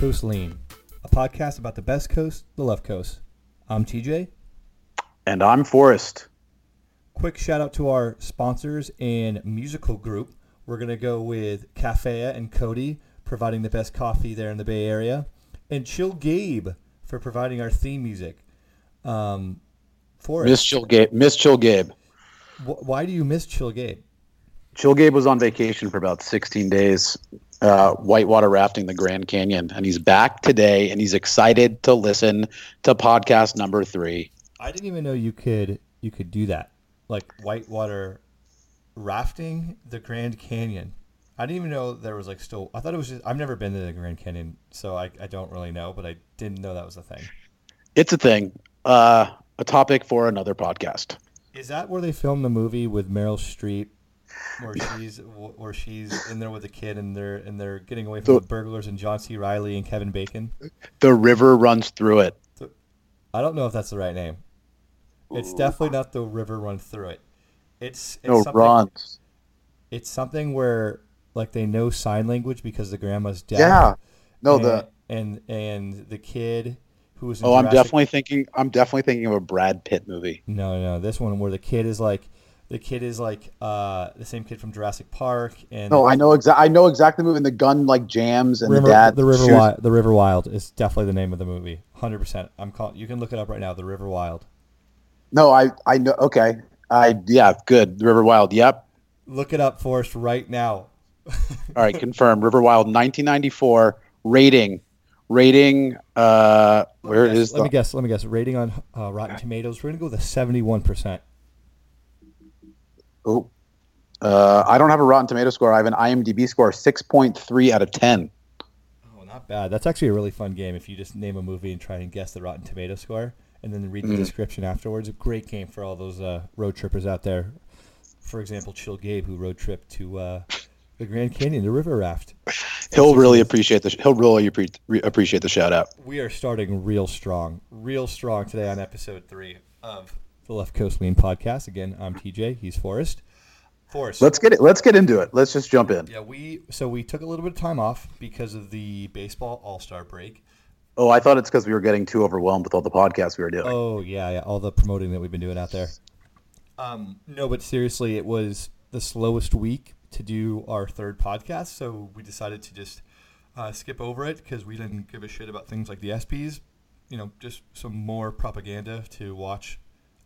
Coast Lean, a podcast about the best coast, the left coast. I'm TJ. And I'm Forrest. Quick shout out to our sponsors and musical group. We're going to go with Cafea and Cody, providing the best coffee there in the Bay Area, and Chill Gabe for providing our theme music. Um, Forrest, Miss Chill Gabe. Miss Chill Gabe. wh- why do you miss Chill Gabe? Chill Gabe was on vacation for about 16 days, uh, whitewater rafting the Grand Canyon, and he's back today, and he's excited to listen to podcast number three. I didn't even know you could you could do that, like whitewater rafting the Grand Canyon. I didn't even know there was like still. I thought it was just. I've never been to the Grand Canyon, so I, I don't really know. But I didn't know that was a thing. It's a thing, uh, a topic for another podcast. Is that where they filmed the movie with Meryl Streep, where she's where she's in there with a kid and they're and they're getting away from So- the burglars and John C. Reilly and Kevin Bacon? The river runs through it. I don't know if that's the right name. It's definitely not the river runs through it. It's, it's No, something- runs. It's something where like they know sign language because the grandma's deaf. Yeah. No, and, the. and and the kid who was in Oh, I'm Jurassic- definitely thinking. I'm definitely thinking of a Brad Pitt movie. no no this one where the kid is like the kid is like uh the same kid from Jurassic Park and No, I know exactly. I know exactly the movie. And the gun like jams, and River, the dad. the River shoots- Wild the River Wild is definitely the name of the movie 100% I'm calling you can look it up right now the River Wild No, I I know. Okay, I yeah, good. The River Wild. Yep. look it up for us right now All right, confirmed. River Wild, 1994. Rating, rating. Uh, where Yes, is let the? me guess let me guess rating on uh, Rotten Tomatoes we're gonna go with a 71% Oh, uh, I don't have a Rotten Tomato score. I have an IMDb score, 6.3 out of 10. Oh, not bad. That's actually a really fun game if you just name a movie and try and guess the Rotten Tomato score and then read the Mhm. description afterwards. A great game for all those uh, road trippers out there. For example, Chill Gabe, who road tripped to uh, the Grand Canyon, the river raft. He'll really appreciate the. He'll really appreciate the shout out. We are starting real strong, real strong today on episode three of the Left Coast Lean podcast. Again, I'm TJ. He's Forrest. Forrest. Let's get it. Let's get into it. Let's just jump in. yeah, we so we took a little bit of time off because of the baseball All Star break. Oh, I thought it's because we were getting too overwhelmed with all the podcasts we were doing. Oh yeah, yeah, all the promoting that we've been doing out there. Um, no, but seriously, it was the slowest week to do our third podcast, so we decided to just uh, skip over it because we didn't give a shit about things like the ESPYS. You know, just some more propaganda to watch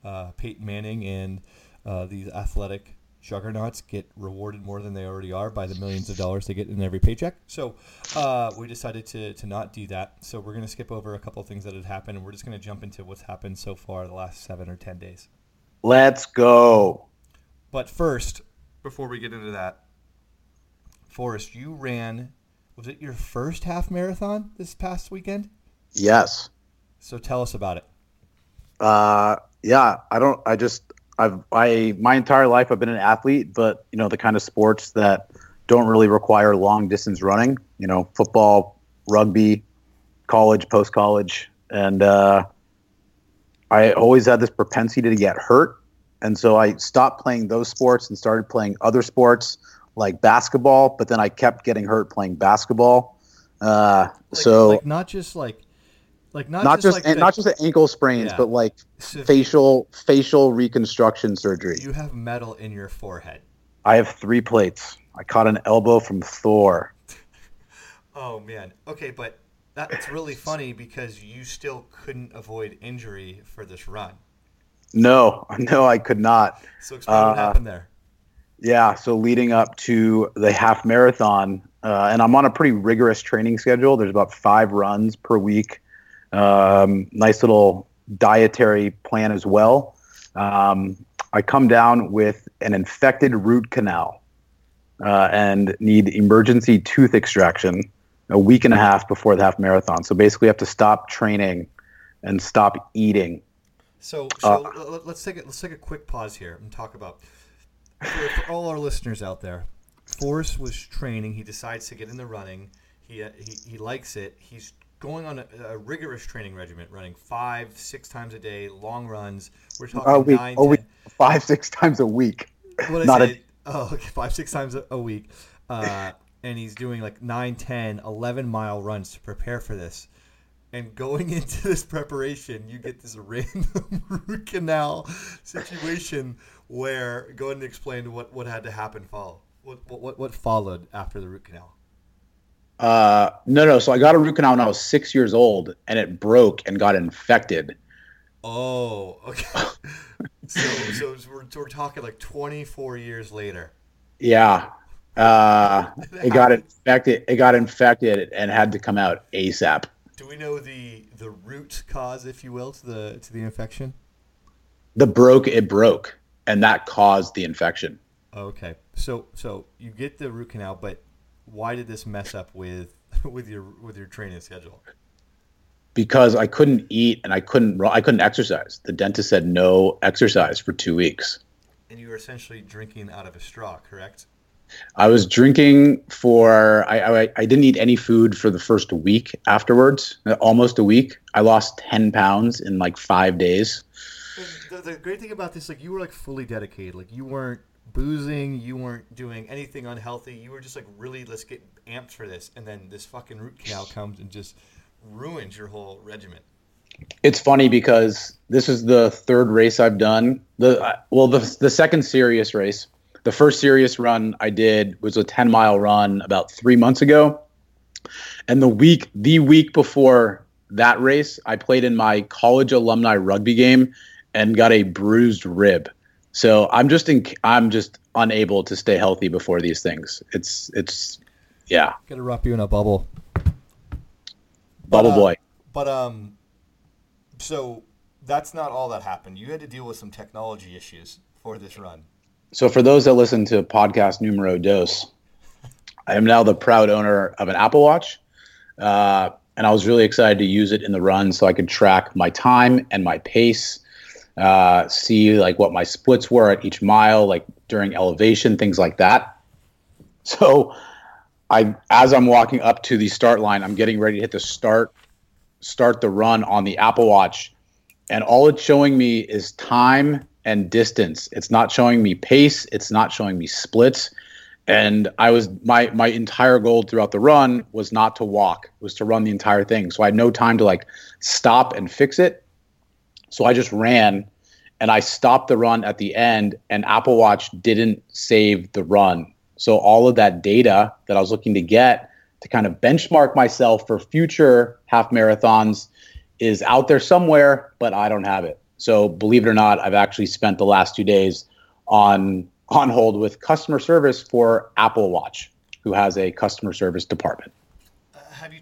uh, Peyton Manning and uh, these athletic juggernauts get rewarded more than they already are by the millions of dollars they get in every paycheck. So uh, we decided to, to not do that. So we're going to skip over a couple of things that had happened, and we're just going to jump into what's happened so far the last seven or ten days. Let's go. But first, before we get into that, Forrest, you ran. Was it your first half marathon this past weekend? Yes. So tell us about it. Uh, yeah. I don't. I just. I've. I my entire life I've been an athlete, but you know the kind of sports that don't really require long distance running. You know, football, rugby, college, post college, and uh, I always had this propensity to get hurt, and so I stopped playing those sports and started playing other sports like basketball. But then I kept getting hurt playing basketball. Uh, Like, so like not just like, like not, not just like and the- not just the ankle sprains, Yeah. but like severe- facial facial reconstruction surgery. You have metal in your forehead. I have three plates. I caught an elbow from Thor. Oh man. Okay, but that's really funny because you still couldn't avoid injury for this run. No, no, I could not. So explain what Uh, happened there. Yeah, so leading up to the half marathon, uh, and I'm on a pretty rigorous training schedule. There's about five runs per week. Um, nice little dietary plan as well. Um, I come down with an infected root canal uh, and need emergency tooth extraction a week and a half before the half marathon. So basically, I have to stop training and stop eating. So, uh, so l- let's take a, let's take a quick pause here and talk about for, for all our listeners out there. Forrest was training. He decides to get in the running. He uh, he, he likes it. He's going on a, a rigorous training regimen, running five, six times a day, long runs. We're talking A week, nine, a week, five, six times a week. What Not a- oh, okay, five, six times a, a week. Uh, and he's doing like 9, 10, 11 mile runs to prepare for this. And going into this preparation, you get this random root canal situation where go ahead and explain what, what had to happen follow. What, what, what followed after the root canal? Uh, no, no. So I got a root canal when I was six years old, and it broke and got infected. Oh, okay. so, so we're, we're talking like 24 years later. Yeah. Uh, it got infected. It got infected and had to come out ASAP. Do we know the the root cause, if you will, to the to the infection? The broke. It broke, and that caused the infection. Okay. So so you get the root canal, but why did this mess up with with your with your training schedule? Because I couldn't eat and I couldn't I couldn't exercise. The dentist said no exercise for two weeks. And you were essentially drinking out of a straw, correct? I was drinking for I, I, I didn't eat any food for the first week afterwards, almost a week. I lost ten pounds in like five days. The, the great thing about this, like you were like fully dedicated. Like you weren't boozing, you weren't doing anything unhealthy. You were just like really let's get amped for this, and then this fucking root canal comes and just ruins your whole regimen. It's funny because this is the third race I've done. The well, the the second serious race. The first serious run I did was a 10 mile run about three months ago. And the week, the week before that race, I played in my college alumni rugby game and got a bruised rib. So I'm just in, I'm just unable to stay healthy before these things. It's it's yeah. Gonna wrap you in a bubble. Bubble but, uh, boy. But um, so that's not all that happened. You had to deal with some technology issues for this run. So for those that listen to podcast numero dos, I am now the proud owner of an Apple Watch. Uh, and I was really excited to use it in the run so I could track my time and my pace uh, see like what my splits were at each mile, like during elevation, things like that. So I, as I'm walking up to the start line, I'm getting ready to hit the start, start the run on the Apple Watch, and all it's showing me is time and distance. It's not showing me pace. It's not showing me splits. And I was my my entire goal throughout the run was not to walk, was to run the entire thing. So I had no time to like stop and fix it. So I just ran and I stopped the run at the end and Apple Watch didn't save the run. So all of that data that I was looking to get to kind of benchmark myself for future half marathons is out there somewhere, but I don't have it. So believe it or not, I've actually spent the last two days on on hold with customer service for Apple Watch, who has a customer service department.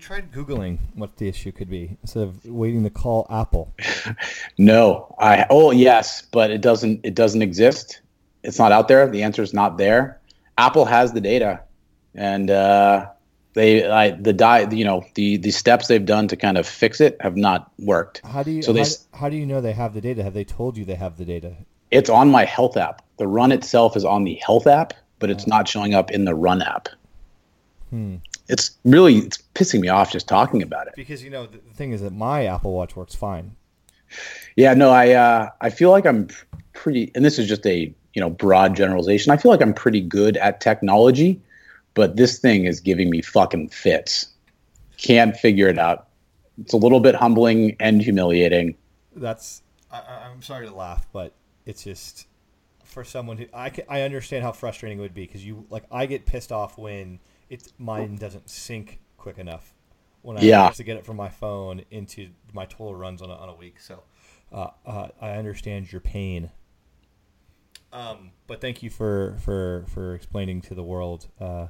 Tried Googling what the issue could be instead of waiting to call Apple? no, I oh yes, but it doesn't it doesn't exist. It's not out there. The answer is not there. Apple has the data, and uh, they I, the die you know the the steps they've done to kind of fix it have not worked. How do you so they, how, how do you know they have the data? Have they told you they have the data? It's on my health app. The run itself is on the health app, but it's oh. not showing up in the run app. Hmm it's really it's pissing me off just talking about it. Because you know the, thing is that my Apple Watch works fine. Yeah, no, I uh, I feel like I'm pretty, and this is just a you know broad generalization. I feel like I'm pretty good at technology, but this thing is giving me fucking fits. Can't figure it out. It's a little bit humbling and humiliating. That's I, I'm sorry to laugh, but it's just for someone who I can, I understand how frustrating it would be because you like I get pissed off when it mine doesn't sync quick enough when I yeah. have to get it from my phone into my total runs on a, on a week. So uh, uh, I understand your pain. Um, but thank you for, for, for explaining to the world uh,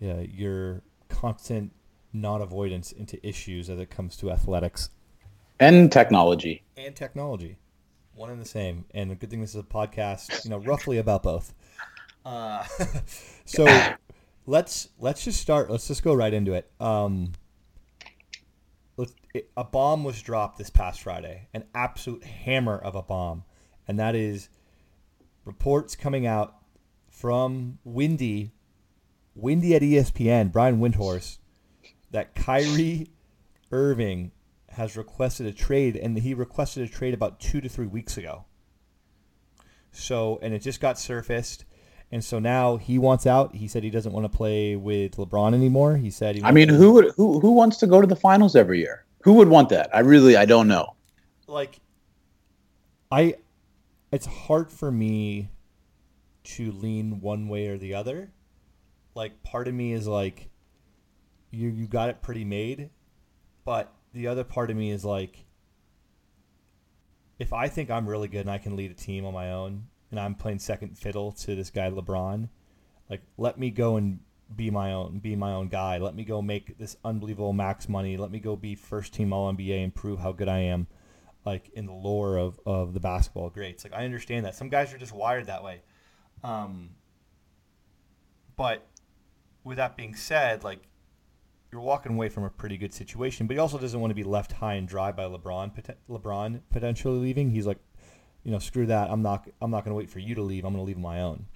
your constant non-avoidance into issues as it comes to athletics and technology and technology, one and the same. And the good thing this is a podcast, you know, roughly about both. Uh, so let's let's just start. Let's just go right into it. Um, it, a bomb was dropped this past Friday, an absolute hammer of a bomb, and that is reports coming out from Windy, Windy at ESPN, Brian Windhorst, that Kyrie Irving has requested a trade, and he requested a trade about two to three weeks ago. So, and it just got surfaced And so now he wants out. He said he doesn't want to play with LeBron anymore. He said, he I mean, who would who who wants to go to the finals every year? Who would want that? I really I don't know. Like I it's hard for me to lean one way or the other. Like part of me is like you you got it pretty made, but the other part of me is like if I think I'm really good and I can lead a team on my own and I'm playing second fiddle to this guy LeBron, like let me go and be my own be my own guy. Let me go make this unbelievable max money. Let me go be first team all NBA and prove how good I am like in the lore of, of the basketball greats. Like I understand that. Some guys are just wired that way. Um, but with that being said, like you're walking away from a pretty good situation, but he also doesn't want to be left high and dry by LeBron. LeBron potentially leaving. He's like, you know, screw that. I'm not. I'm not going to wait for you to leave. I'm going to leave on my own.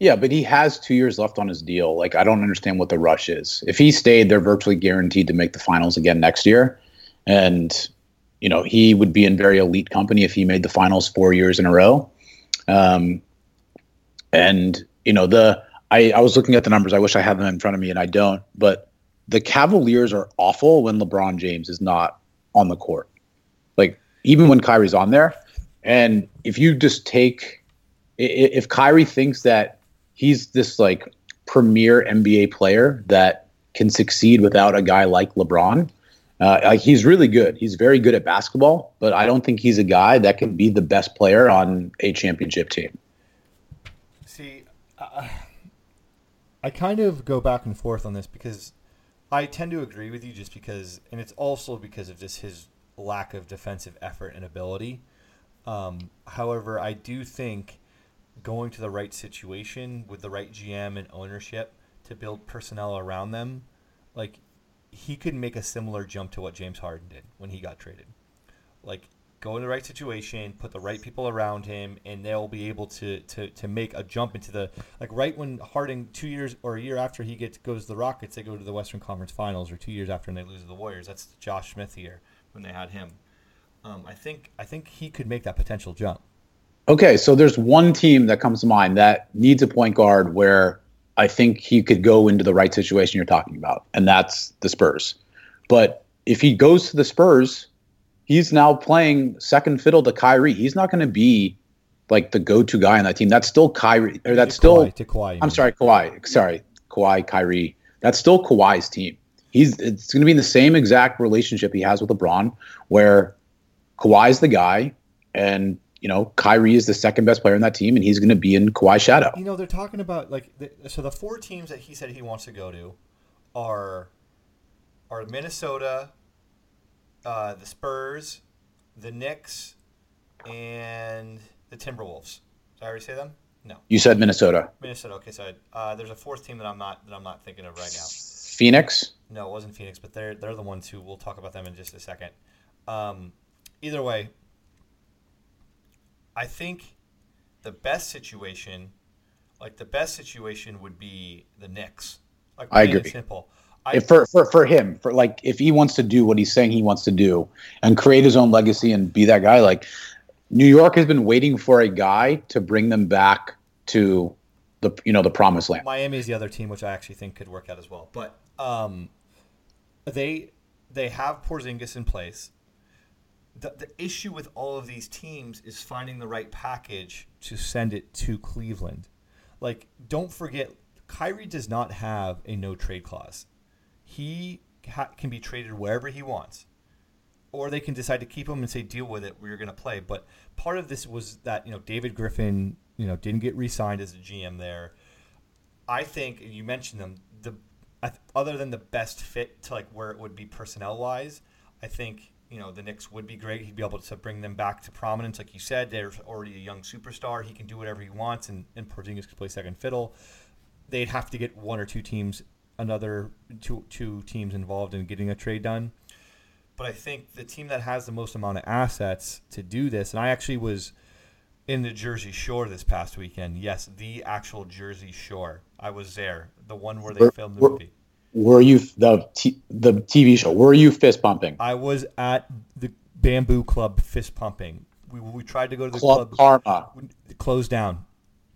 Yeah, but he has two years left on his deal. Like, I don't understand what the rush is. If he stayed, they're virtually guaranteed to make the finals again next year. And, you know, he would be in very elite company if he made the finals four years in a row. Um, and, you know, the I, I was looking at the numbers. I wish I had them in front of me, and I don't. But the Cavaliers are awful when LeBron James is not on the court. Like even when Kyrie's on there, and if you just take, if Kyrie thinks that he's this like premier NBA player that can succeed without a guy like LeBron, uh, he's really good. He's very good at basketball, but I don't think he's a guy that can be the best player on a championship team. See, uh, I kind of go back and forth on this because I tend to agree with you just because, and it's also because of just his lack of defensive effort and ability. Um, however, I do think going to the right situation with the right GM and ownership to build personnel around them, like he could make a similar jump to what James Harden did when he got traded. Like go in the right situation, put the right people around him, and they'll be able to to, to make a jump into the like right when Harden two years or a year after he gets goes to the Rockets, they go to the Western Conference Finals, or two years after and they lose to the Warriors. That's Josh Smith year when they had him. Um, I think I think he could make that potential jump. Okay, so there's one team that comes to mind that needs a point guard where I think he could go into the right situation you're talking about, and that's the Spurs. But if he goes to the Spurs, he's now playing second fiddle to Kyrie. He's not going to be like the go-to guy on that team. That's still Kyrie, or that's to still Kawhi, to Kawhi. I'm sorry, Kawhi. Sorry, Kawhi, Kyrie. That's still Kawhi's team. He's it's going to be in the same exact relationship he has with LeBron, where Kawhi's the guy, and you know Kyrie is the second best player in that team, and he's going to be in Kawhi's shadow. You know they're talking about like the, so the four teams that he said he wants to go to are are Minnesota, uh, the Spurs, the Knicks, and the Timberwolves. Did I already say them? No. You said Minnesota. Minnesota. Okay, so uh, there's a fourth team that I'm not that I'm not thinking of right now. Phoenix. No, it wasn't Phoenix, but they're they're the ones who we'll talk about them in just a second. Um, either way, I think the best situation, like the best situation, would be the Knicks. Like I agree. Simple. I, for, for for him, for like if he wants to do what he's saying he wants to do and create his own legacy and be that guy, like New York has been waiting for a guy to bring them back to the you know the promised land. Miami is the other team which I actually think could work out as well. But um, they they have Porzingis in place. The, the issue with all of these teams is finding the right package to send it to Cleveland. Like, don't forget, Kyrie does not have a no trade clause. He ha- can be traded wherever he wants or they can decide to keep him and say deal with it we're going to play but part of this was that you know david griffin you know didn't get re-signed as a gm there i think you mentioned them the other than the best fit to like where it would be personnel wise i think you know the Knicks would be great. He'd be able to bring them back to prominence, like you said. There's already a young superstar. He can do whatever he wants, and, and Porzingis could play second fiddle. They'd have to get one or two teams, another two two teams involved in getting a trade done. But I think the team that has the most amount of assets to do this, and I actually was in the Jersey Shore this past weekend. Yes, the actual Jersey Shore. I was there, the one where they Were- filmed the were- movie. Were you the t- the TV show? Were you fist pumping? I was at the Bamboo Club fist pumping. We, we tried to go to the Club club. Karma. Closed down.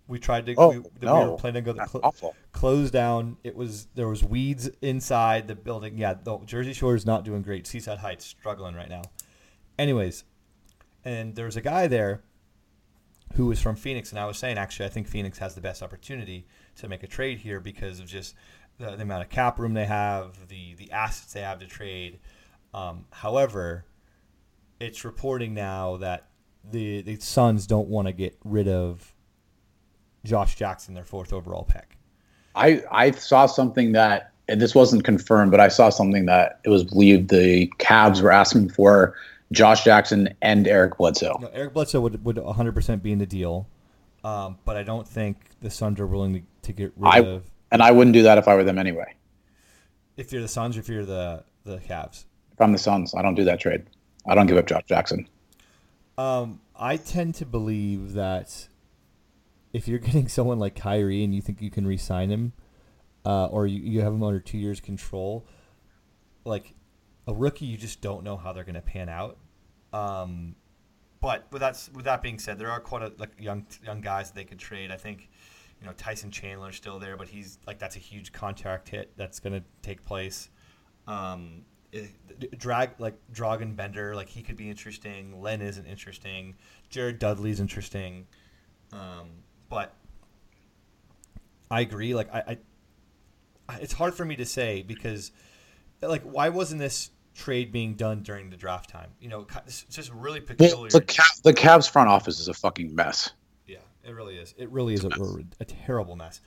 We tried to. Oh, we, no. we were planning to go That's cl- awful. closed down. It was there was weeds inside the building. Yeah, the Jersey Shore is not doing great. Seaside Heights struggling right now. Anyways, and there was a guy there who was from Phoenix, and I was saying actually I think Phoenix has the best opportunity to make a trade here because of just the, the amount of cap room they have, the the assets they have to trade. Um, however, it's reporting now that the the Suns don't want to get rid of Josh Jackson, their fourth overall pick. I I saw something that and this wasn't confirmed, but I saw something that it was believed the Cavs were asking for Josh Jackson and Eric Bledsoe. No, Eric Bledsoe would would 100% be in the deal, um, but I don't think the Suns are willing to, to get rid I of. And I wouldn't do that if I were them anyway. If you're the Suns, or if you're the the Cavs, If I'm the Suns, I don't do that trade. I don't give up Josh Jackson. um, I tend to believe that if you're getting someone like Kyrie and you think you can re-sign him, uh, or you, you have him under two years control, like a rookie, you just don't know how they're going to pan out. Um, but with that with that being said, there are quite a like young young guys that they could trade. I think you know Tyson Chandler's still there, but he's like that's a huge contract hit that's going to take place. Um, it- drag like Dragan Bender, like he could be interesting. Len isn't interesting. Jared Dudley's interesting. Um, but I agree. Like I, I, it's hard for me to say because, like, why wasn't this trade being done during the draft time? You know, it's just really Well, peculiar. the Cav- the Cavs front office is a fucking mess. It really is. It really is a, a terrible mess.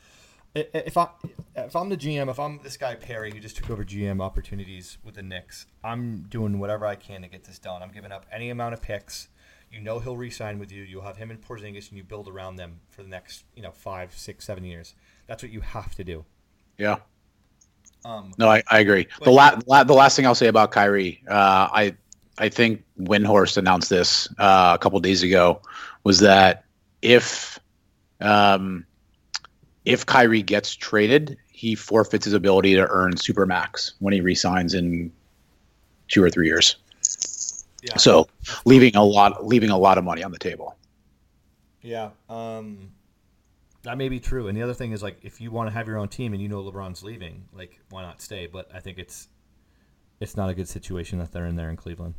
If I if I'm the GM, if I'm this guy Perry who just took over GM opportunities with the Knicks, I'm doing whatever I can to get this done. I'm giving up any amount of picks. You know he'll re-sign with you. You'll have him and Porzingis, and you build around them for the next you know five, six, seven years. That's what you have to do. Yeah. Um, No, I, I agree. The, la- la- the last thing I'll say about Kyrie, uh, I I think Windhorst announced this uh, a couple days ago, was that if um, if Kyrie gets traded, he forfeits his ability to earn supermax when he resigns in two or three years. yeah. So leaving a lot leaving a lot of money on the table. Yeah, um, that may be true. And the other thing is like, if you want to have your own team and you know LeBron's leaving, like, why not stay? But I think it's it's not a good situation that they're in there in Cleveland.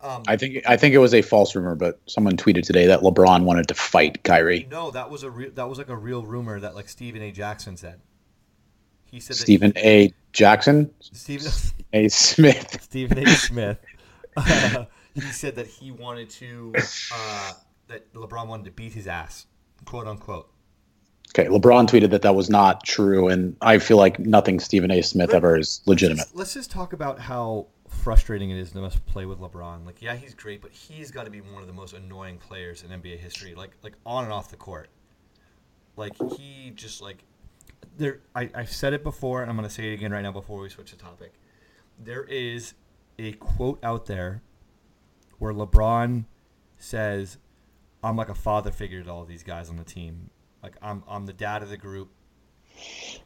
Um, I think I think it was a false rumor, but someone tweeted today that LeBron wanted to fight Kyrie. no, that was a real that was like a real rumor that like Stephen A. Jackson said. He said Stephen A. Jackson, Stephen A. Smith. Stephen A. Smith. uh, he said that he wanted to uh, that LeBron wanted to beat his ass, quote unquote. Okay, LeBron tweeted that that was not true, and I feel like nothing Stephen A. Smith ever is legitimate. Let's just talk about how frustrating it is to must play with LeBron. Like, yeah, he's great, but he's got to be one of the most annoying players in NBA history. Like, like on and off the court. Like he just like there. I I've said it before, and I'm gonna say it again right now before we switch the topic. There is a quote out there where LeBron says, "I'm like a father figure to all these guys on the team. Like I'm I'm the dad of the group.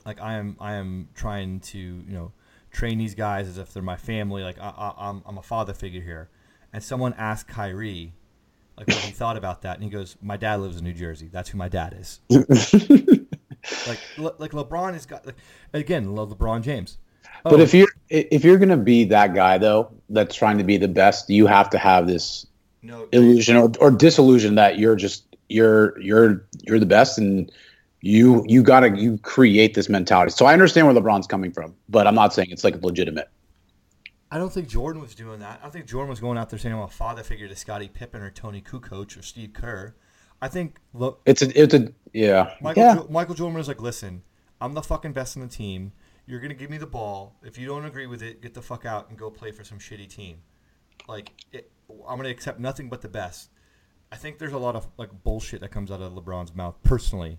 Like I am I am trying to you know train these guys as if they're my family. Like I, I, I'm I'm a father figure here." And someone asked Kyrie, like what he thought about that, and he goes, "My dad lives in New Jersey. That's who my dad is." like Le- like LeBron has got like again Le- LeBron James. But Oh, if um, you're if you're gonna be that guy though, that's trying to be the best, you have to have this no illusion or, or disillusion that you're just you're you're you're the best and you you gotta you create this mentality. So I understand where LeBron's coming from, but I'm not saying it's like legitimate. I don't think Jordan was doing that. I don't think Jordan was going out there saying I'm a father figure to Scottie Pippen or Toni Kukoč or Steve Kerr. I think look, It's a it's a yeah Michael yeah. jo- Michael Jordan was like, "Listen, I'm the fucking best on the team. You're gonna give me the ball. If you don't agree with it, get the fuck out and go play for some shitty team. Like, it, I'm gonna accept nothing but the best." I think there's a lot of like bullshit that comes out of LeBron's mouth personally.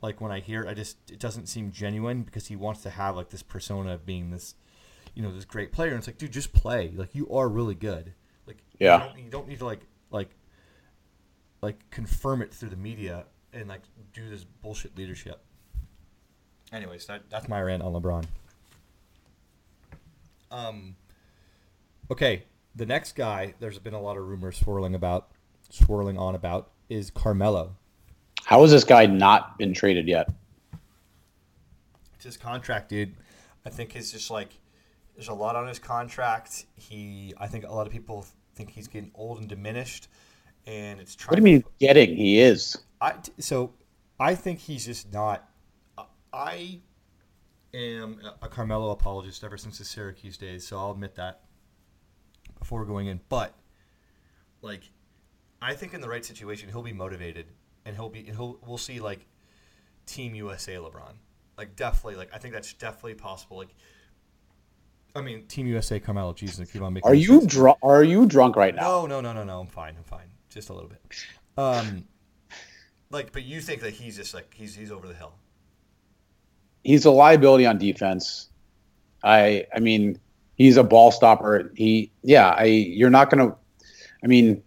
Like when I hear, it, I just it doesn't seem genuine because he wants to have like this persona of being this, you know, this great player. And it's like, dude, just play. Like you are really good. Like Yeah. you don't, you don't need to like like like confirm it through the media and like do this bullshit leadership. Anyways, that, that's my rant on LeBron. Um. Okay, the next guy. There's been a lot of rumors swirling about, swirling on about, is Carmelo. How has this guy not been traded yet? It's his contract, dude. I think it's just like there's a lot on his contract. He, I think a lot of people think he's getting old and diminished, and it's trying. What do you mean getting? He is. I so I think he's just not. I am a Carmelo apologist ever since the Syracuse days, so I'll admit that before going in. But like, I think in the right situation, he'll be motivated, and he'll be, he'll we'll see like Team USA LeBron, like definitely, like I think that's definitely possible. Like, I mean, Team USA Carmelo, Jesus, keep on making. Are you drunk? Are you drunk right now? No, no, no, no, no. I'm fine. I'm fine. Just a little bit. Um, like, but you think that he's just like he's he's over the hill he's a liability on defense. I I mean, he's a ball stopper. He yeah, I you're not going to I mean,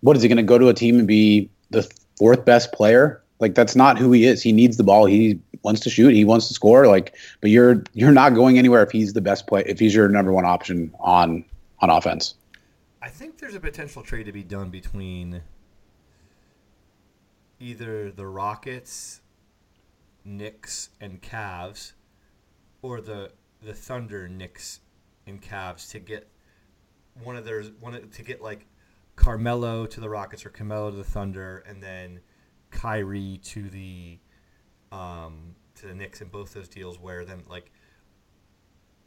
what is he going to go to a team and be the fourth best player? Like that's not who he is. He needs the ball. He wants to shoot. He wants to score. Like, but you're you're not going anywhere if he's the best play. If he's your number one option on on offense. I think there's a potential trade to be done between either the Rockets Knicks and Cavs, or the the Thunder Knicks and Cavs to get one of their one to get like Carmelo to the Rockets or Carmelo to the Thunder, and then Kyrie to the um, to the Knicks in both those deals, where then like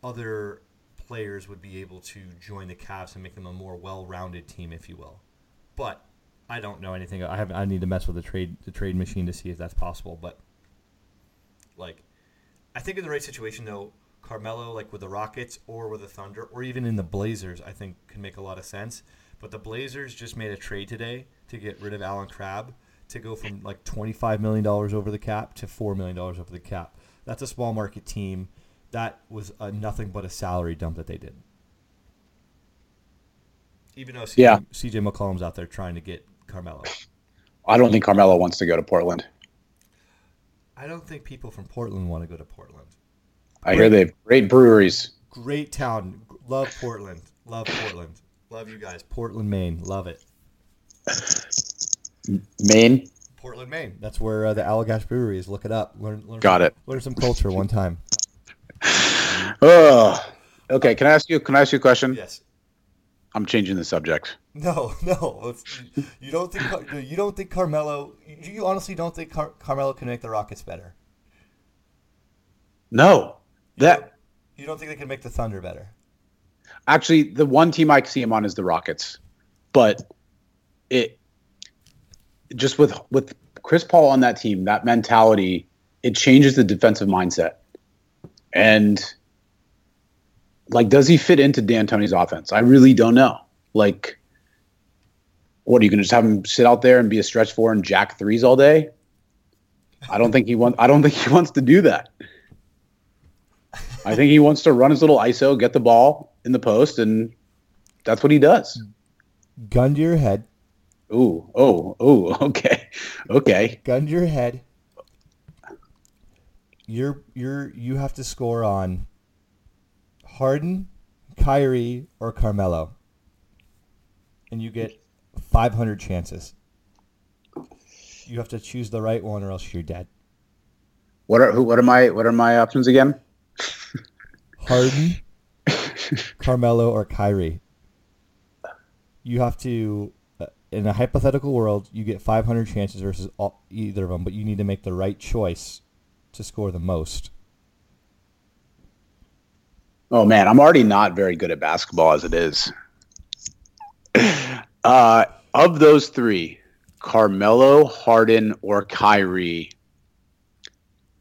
other players would be able to join the Cavs and make them a more well-rounded team, if you will. But I don't know anything. I have I need to mess with the trade the trade machine to see if that's possible, but. Like, I think in the right situation though, Carmelo like with the Rockets or with the Thunder or even in the Blazers, I think can make a lot of sense. But the Blazers just made a trade today to get rid of Allen Crabbe to go from like twenty five million dollars over the cap to four million dollars over the cap. That's a small market team. That was a, nothing but a salary dump that they did. Even though CJ, yeah. CJ McCollum's out there trying to get Carmelo. I don't think Carmelo wants to go to Portland. I don't think people from Portland want to go to Portland. I hear they have great breweries. Great town. Love Portland. Love Portland. Love you guys. Portland, Maine. Love it. Maine? Portland, Maine. That's where uh, the Allagash Brewery is. Look it up. Learn, learn Got some, it. Learn some culture one time. oh. Okay, can I ask you can I ask you a question? Yes. I'm changing the subject. No, no. you don't think you don't think Carmelo? You honestly don't think Car- Carmelo can make the Rockets better? No, that you don't, you don't think they can make the Thunder better? Actually, the one team I see him on is the Rockets, but it just with with Chris Paul on that team, that mentality, it changes the defensive mindset, and like, does he fit into D'Antoni's offense? I really don't know. Like, what are you going to just have him sit out there and be a stretch four and jack threes all day? I don't think he wants. I don't think he wants to do that. I think he wants to run his little ISO, get the ball in the post, and that's what he does. Gun to your head. Ooh, oh, oh, okay, okay. Gun to your head. You're you're you have to score on Harden, Kyrie, or Carmelo, and you get 500 chances. You have to choose the right one, or else you're dead. What are who, what are my what are my options again? Harden, Carmelo, or Kyrie. You have to, uh, in a hypothetical world, you get 500 chances versus all, either of them, but you need to make the right choice to score the most. Oh man, I'm already not very good at basketball as it is. Uh, of those three, Carmelo, Harden, or Kyrie,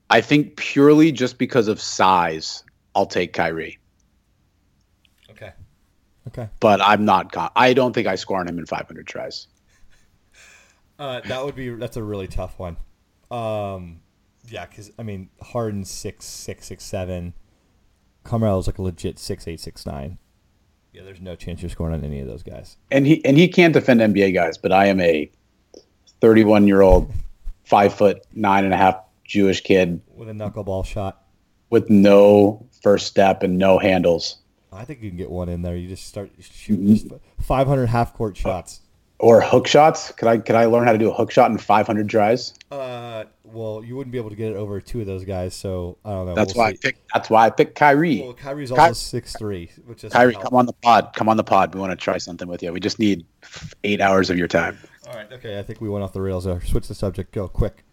I think purely just because of size, I'll take Kyrie. Okay. But I'm not. I don't think I score on him in 500 tries. Uh, that would be. That's a really tough one. Um, yeah, because I mean, Harden six six six seven. Carmelo's like a legit six eight six nine. Yeah, there's no chance you're scoring on any of those guys. And he and he can't defend NBA guys, but I am a 31 year old, five foot nine and a half Jewish kid with a knuckleball shot, with no first step and no handles. I think you can get one in there. You just start shooting 500 half court shots. Or hook shots? Could I could I learn how to do a hook shot in 500 tries? Uh, well, you wouldn't be able to get it over two of those guys, so I don't know. That's We'll why I picked. That's why I picked Kyrie. Well, Kyrie's Ky- also six three, which is Kyrie, come on the pod. Come on the pod. We want to try something with you. We just need eight hours of your time. All right, okay. I think we went off the rails there. Switch the subject. Go quick.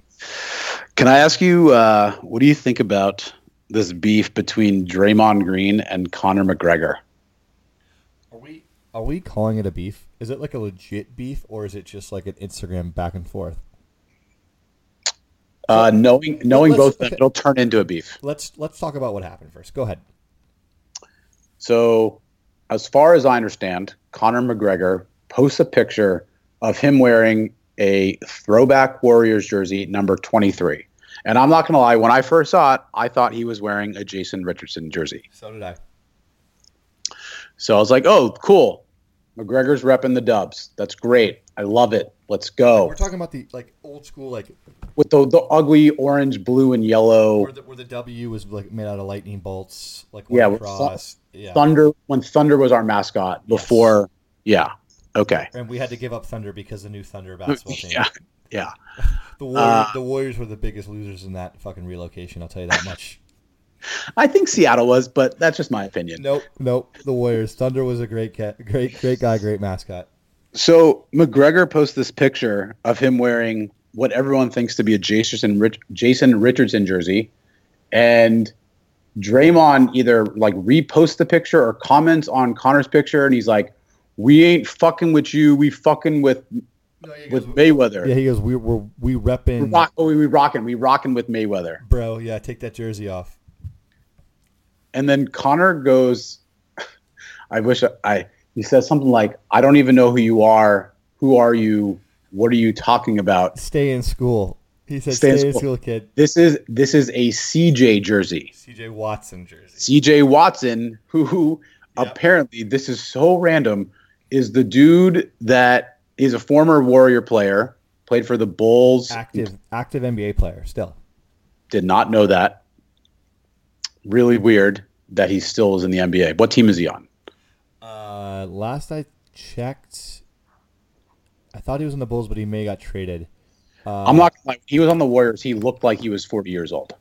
Can I ask you, uh, what do you think about this beef between Draymond Green and Conor McGregor? Are we are we calling it a beef? Is it like a legit beef, or is it just like an Instagram back and forth? Uh, knowing knowing let's- both, of them, okay. it'll turn into a beef. Let's let's talk about what happened first. Go ahead. So, as far as I understand, Conor McGregor posts a picture of him wearing a throwback Warriors jersey, number 23. And I'm not going to lie, when I first saw it, I thought he was wearing a Jason Richardson jersey. So did I. So I was like, oh, cool. McGregor's repping the dubs. That's great. I love it. Let's go. We're talking about the like old school, like With the, the ugly orange, blue, and yellow where the, where the W was like made out of lightning bolts, like Yeah, one with across. Yeah, Thunder, when Thunder was our mascot before. Yeah. Okay. and we had to give up Thunder because the new Thunder basketball team. Yeah. Yeah. The Warriors, Uh, the Warriors were the biggest losers in that fucking relocation. I'll tell you that much. I think Seattle was, but that's just my opinion. nope, nope. The Warriors. Thunder was a great cat, great, great guy, great mascot. So McGregor posts this picture of him wearing what everyone thinks to be a Jason Rich- Jason Richardson jersey, and Draymond either like reposts the picture or comments on Conor's picture, and he's like, "We ain't fucking with you. We fucking with with Mayweather. Yeah, he goes. We were we we repping, rock, oh, we rocking. We rocking with Mayweather." bro. Yeah, take that jersey off. And then Conor goes, "I wish I." I he says something like, "I don't even know who you are. Who are you? What are you talking about?" Stay in school. He said, Stay "Stay, in in school. school, kid." This is this is a CJ jersey. C.J. Watson jersey. CJ Watson, who, who Yeah. apparently this is so random, is the dude that is a former Warrior player, played for the Bulls. Active, active NBA player still. Did not know that. Really weird that he still is in the NBA. What team is he on? Uh, last I checked, I thought he was in the Bulls, but he may have got traded. Uh, I'm not like he was on the Warriors. He looked like he was 40 years old.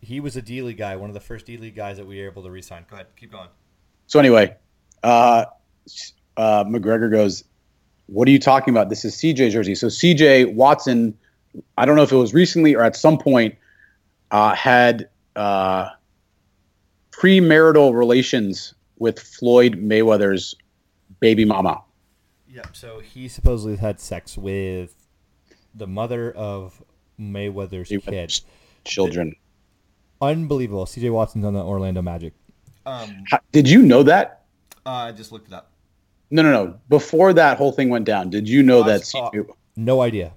He was a D League guy, one of the first D League guys that we were able to re-sign. Go ahead, keep going. So anyway, uh, uh, McGregor goes, "What are you talking about? This is CJ jersey." So CJ Watson, I don't know if it was recently or at some point, uh, had uh, premarital relations with Floyd Mayweather's baby mama. Yep. So he supposedly had sex with the mother of Mayweather's kid. Children. Unbelievable. CJ Watson's on the Orlando Magic. Um, Ha- Did you know that? I just looked it up. No, no, no. Before that whole thing went down, did you know I that? saw- CJ No idea.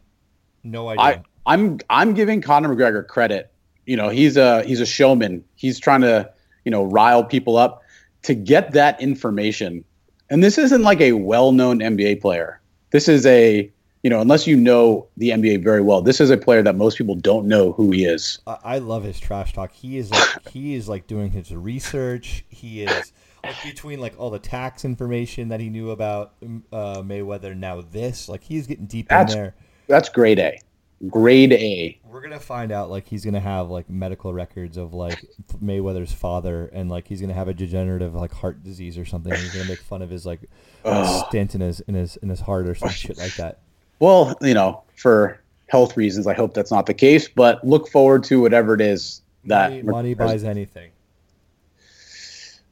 No idea. I I'm I'm giving Conor McGregor credit. You know, he's a he's a showman. He's trying to, you know, rile people up to get that information. And this isn't like a well-known NBA player. This is a, you know, unless you know the NBA very well, this is a player that most people don't know who he is. I, I love his trash talk. He is like he is like doing his research. He is like between like all the tax information that he knew about um, uh, Mayweather. Now this, like he's getting deep That's- in there. That's grade A. Grade A. We're gonna find out like he's gonna have like medical records of like Mayweather's father, and like he's gonna have a degenerative like heart disease or something. And he's gonna make fun of his like Ugh. stint in his in his in his heart or some shit like that. Well, you know, for health reasons, I hope that's not the case, but look forward to whatever it is that money, money buys anything.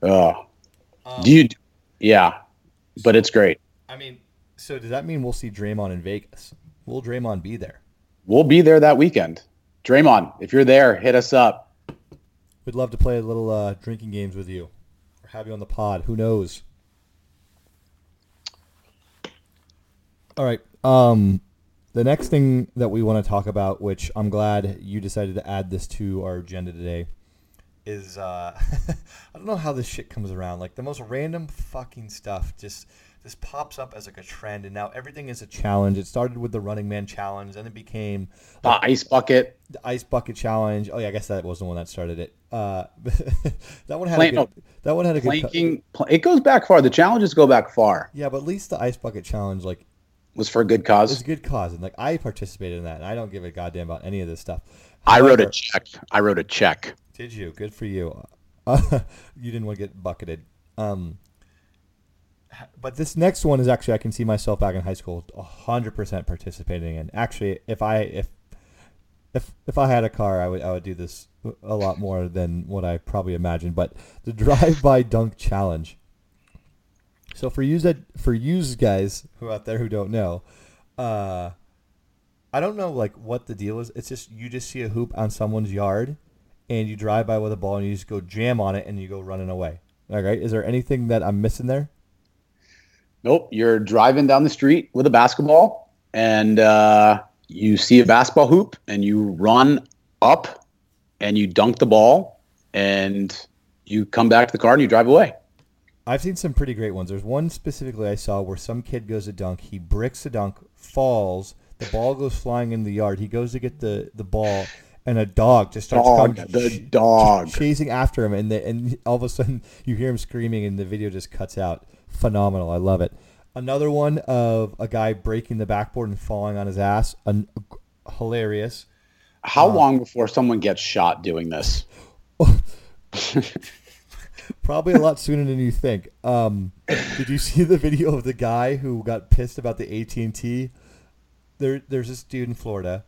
Ugh. Um, Do you Yeah. But it's great. I mean, so does that mean we'll see Draymond in Vegas? Will Draymond be there? We'll be there that weekend. Draymond, if you're there, hit us up. We'd love to play a little uh, drinking games with you, or have you on the pod. Who knows? All right. Um, the next thing that we want to talk about, which I'm glad you decided to add this to our agenda today, is uh, I don't know how this shit comes around. Like the most random fucking stuff just this pops up as like a trend, and now everything is a challenge. It started with the Running Man challenge, then it became The ice bucket. the ice bucket challenge. Oh yeah, I guess that was the one that started it. Uh, that one had Plank- a good, that one had a good. co- Planking. Pl- it goes back far. The challenges go back far. yeah, but at least the ice bucket challenge, like, was for a good cause. It's a good cause, and like I participated in that, and I don't give a goddamn about any of this stuff. I wrote a check. I wrote a check. Did you? Good for you. You didn't want to get bucketed. Um, but this next one is actually I can see myself back in high school, hundred percent participating in. Actually, if I if if if I had a car, I would I would do this a lot more than what I probably imagined. But the drive-by dunk challenge. So for you that for you guys who out there who don't know, uh, I don't know like what the deal is. It's just you just see a hoop on someone's yard, and you drive by with a ball and you just go jam on it and you go running away. All right. Is there anything that I'm missing there? Nope. You're driving down the street with a basketball and uh, you see a basketball hoop and you run up and you dunk the ball and you come back to the car and you drive away. I've seen some pretty great ones. There's one specifically I saw where some kid goes to dunk, he bricks the dunk, falls, the ball goes flying in the yard. He goes to get the, the ball, and a dog just starts dog, coming, the ch- dog chasing after him, and the, and all of a sudden you hear him screaming, and the video just cuts out. Phenomenal, I love it. Another one of a guy breaking the backboard and falling on his ass, An, hilarious. How uh, long before someone gets shot doing this? Probably a lot sooner than you think. Um, did you see the video of the guy who got pissed about the AT and T? There, there's this dude in Florida.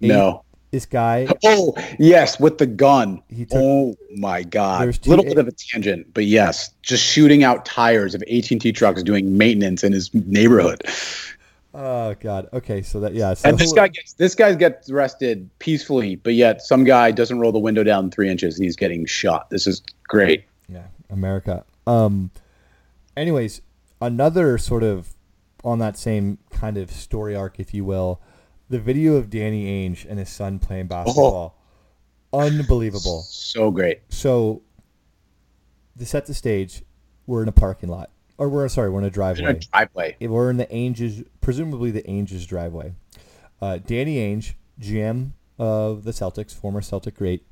No this guy. Oh yes, with the gun. Took, oh my god! A little bit of a tangent, but yes, just shooting out tires of AT and T trucks doing maintenance in his neighborhood. Oh god. Okay, so that yeah. So, and this guy gets this guy gets arrested peacefully, but yet some guy doesn't roll the window down three inches and he's getting shot. This is great. Yeah, America. Um. Anyways, another sort of on that same kind of story arc, if you will the video of Danny Ainge and his son playing basketball, oh, unbelievable. So great. So, to set the stage, we're in a parking lot, or we're sorry, we're in a driveway. In a driveway. We're in the Ainge's, presumably the Ainge's driveway. Uh, Danny Ainge, GM of the Celtics, former Celtic great.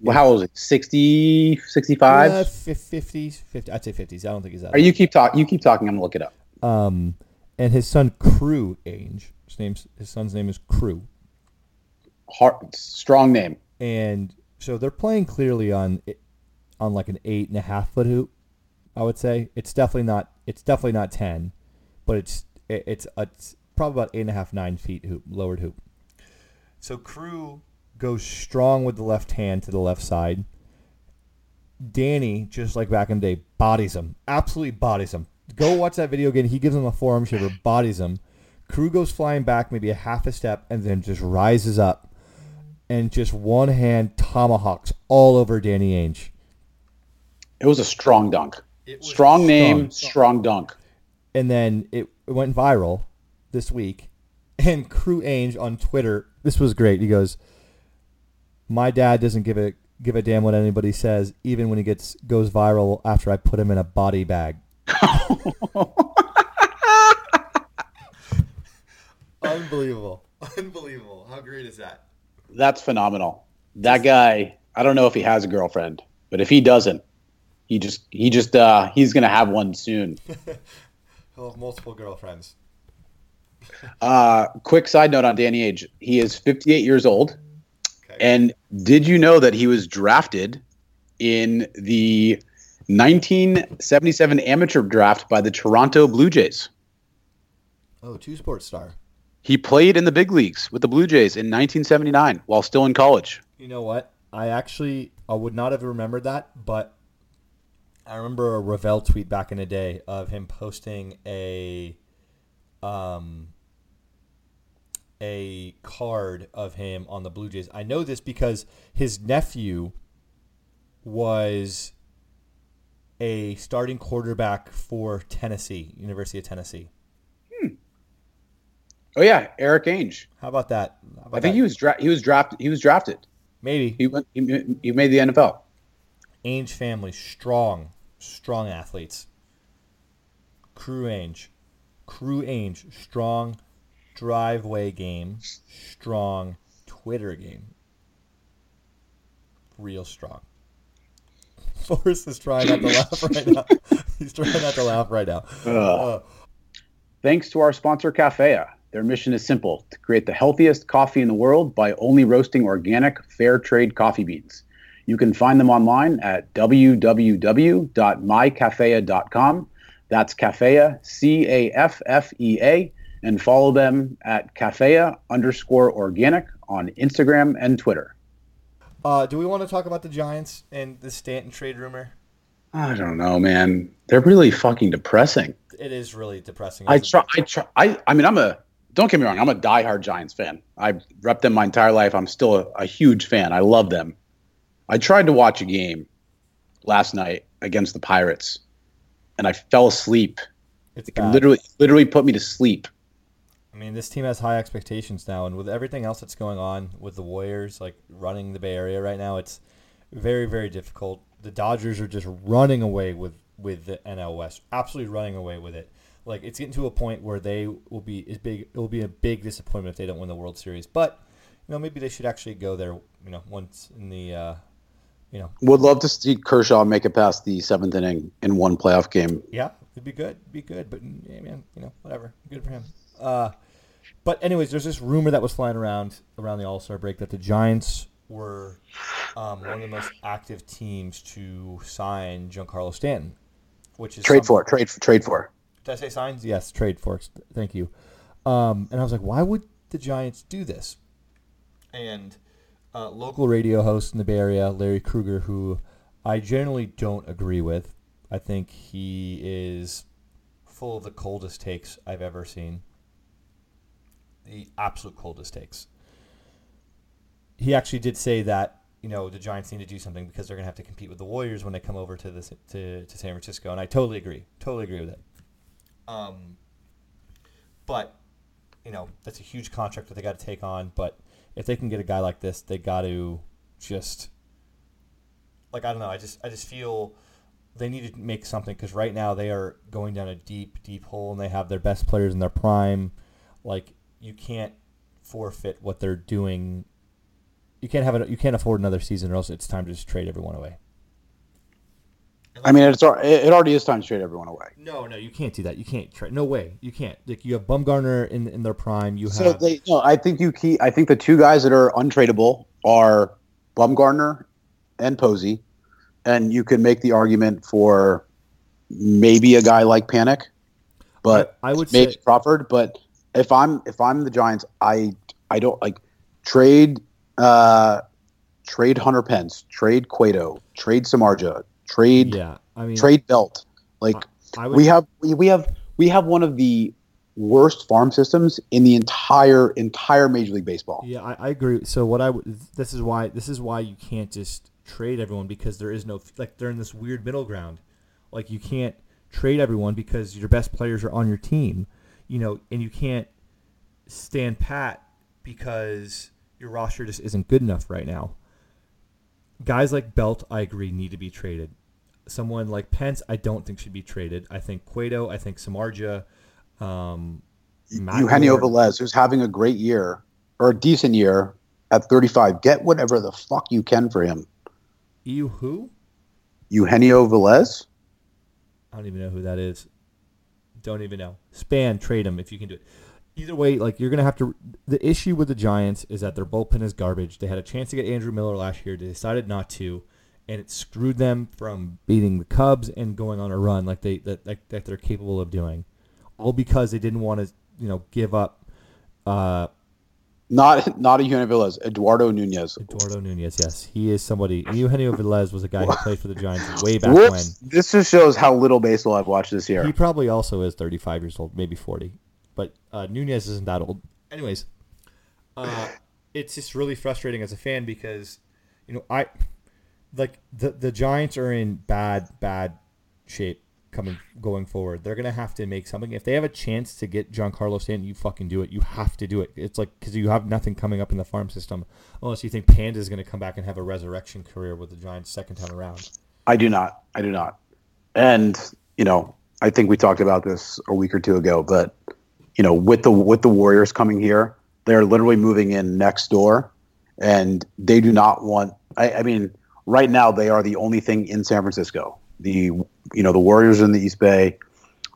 Well, how old is it? 60, 65? Uh, 50s, 50, I'd say 50s. I don't think he's that. Or you keep talking. You keep talking. I'm gonna look it up. Um, and his son Crew Ainge his name's his son's name is Crew. Heart, strong name. And so they're playing clearly on on like an eight and a half foot hoop. I would say it's definitely not it's definitely not ten, but it's it's it's probably about eight and a half nine feet hoop lowered hoop. So Crew goes strong with the left hand to the left side. Danny, just like back in the day, bodies him. Absolutely bodies him. Go watch that video again. He gives him a forearm shiver, bodies him. Crew goes flying back maybe a half a step and then just rises up and just one hand tomahawks all over Danny Ainge. It was a strong dunk. Strong name, strong. strong dunk. And then it went viral this week. And Crew Ainge on Twitter, this was great. He goes, "My dad doesn't give a give a damn what anybody says, even when he gets goes viral after I put him in a body bag." Unbelievable. Unbelievable. How great is that? That's phenomenal. That guy, I don't know if he has a girlfriend, but if he doesn't, he just he just uh he's gonna have one soon. He'll have multiple girlfriends. uh quick side note on Danny Ainge. He is 58 years old. Okay. And did you know that he was drafted in the 1977 amateur draft by the Toronto Blue Jays? Oh, two sports star. He played in the big leagues with the Blue Jays in 1979 while still in college. You know what? I actually I would not have remembered that, but I remember a Ravel tweet back in the day of him posting a um a card of him on the Blue Jays. I know this because his nephew was a starting quarterback for Tennessee, University of Tennessee. Hmm. Oh yeah, Erik Ainge. How about that? How about I think that? he was dra- he was drafted. He was drafted. Maybe he went. He, he made the NFL. Ainge family strong, strong athletes. Crew Ainge, Crew Ainge strong driveway game, strong Twitter game. Real strong. Forrest is trying not to laugh right now. He's trying not to laugh right now. Uh, thanks to our sponsor, Caffea. Their mission is simple to create the healthiest coffee in the world by only roasting organic, fair trade coffee beans. You can find them online at www.mycafea.com. That's Caffea, C A F F E A, and follow them at Caffea underscore organic on Instagram and Twitter. Uh, do we want to talk about the Giants and the Stanton trade rumor? I don't know, man. They're really fucking depressing. It is really depressing. I try. I try. I. I mean, I'm a. Don't get me wrong. I'm a diehard Giants fan. I've repped them my entire life. I'm still a, a huge fan. I love them. I tried to watch a game last night against the Pirates, and I fell asleep. It's It literally, literally put me to sleep. I mean, this team has high expectations now, and with everything else that's going on with the Warriors, like running the Bay Area right now, it's very, very difficult. The Dodgers are just running away with with the NL West, absolutely running away with it. Like it's getting to a point where they will be is big. It will be a big disappointment if they don't win the World Series. But you know, maybe they should actually go there. You know, once in the uh, you know, Would love to see Kershaw make it past the seventh inning in one playoff game. Yeah, it'd be good. It'd Be good, but yeah, man, you know, whatever. Good for him. Uh, but anyways, there's this rumor that was flying around around the All Star break that the Giants were um, one of the most active teams to sign Giancarlo Stanton, which is Trade for. Trade for. Trade for. Did I say signs? Yes, trade for. Thank you. Um, and I was like, why would the Giants do this? And uh, local radio host in the Bay Area, Larry Krueger, who I generally don't agree with. I think he is full of the coldest takes I've ever seen. The absolute coldest takes. He actually did say that you know the Giants need to do something because they're going to have to compete with the Warriors when they come over to this to, to San Francisco, and I totally agree. Totally agree with it. Um, but you know that's a huge contract that they got to take on. But if they can get a guy like this, they got to just like I don't know. I just I just feel they need to make something because right now they are going down a deep deep hole and they have their best players in their prime. Like you can't forfeit what they're doing. You can't have it. You can't afford another season, or else it's time to just trade everyone away. I mean, it's it already is time to trade everyone away. No, no, you can't do that. You can't trade. No way, you can't. Like you have Bumgarner in in their prime. You have. So they, no, I think you keep. I think the two guys that are untradeable are Bumgarner and Posey, and you can make the argument for maybe a guy like Panik, but I, I would maybe say Crawford. But if I'm if I'm the Giants, I I don't like trade uh trade Hunter Pence, trade Cueto, trade Samardzija, trade yeah. I mean, trade Belt. Like I would, we have we, we have we have one of the worst farm systems in the entire entire Major League Baseball. Yeah, I, I agree. So what I would this is why this is why you can't just trade everyone because there is no like they're in this weird middle ground. Like you can't trade everyone because your best players are on your team, you know, and you can't stand pat because your roster just isn't good enough right now. Guys like Belt, I agree, need to be traded. Someone like Pence, I don't think should be traded. I think Cueto, I think Samardzija, um, Matt Eugenio Velez, who's having a great year or a decent year at 35, get whatever the fuck you can for him. You who? Eugenio Velez, I don't even know who that is. Don't even know. Span, trade him if you can do it. Either way, like you're gonna have to. The issue with the Giants is that their bullpen is garbage. They had a chance to get Andrew Miller last year. They decided not to, and it screwed them from beating the Cubs and going on a run like they that, that, that they're capable of doing. All because they didn't want to, you know, give up. Uh, not not Eugenio Velez, Eduardo Nunez. Eduardo Nunez, yes, he is somebody. Eugenio Velez was a guy who played for the Giants way back Whoops. This just shows how little baseball I've watched this year. He probably also is 35 years old, maybe 40. But uh, Nunez isn't that old. Anyways, uh, it's just really frustrating as a fan because, you know, I like the the Giants are in bad bad shape coming going forward. They're gonna have to make something. If they have a chance to get Giancarlo Stanton, you fucking do it. You have to do it. It's like because you have nothing coming up in the farm system unless you think Panda is gonna come back and have a resurrection career with the Giants second time around. I do not. I do not. And you know, I think we talked about this a week or two ago, but you know, with the with the Warriors coming here, they're literally moving in next door, and they do not want. I, I mean, right now they are the only thing in San Francisco. The you know the Warriors are in the East Bay,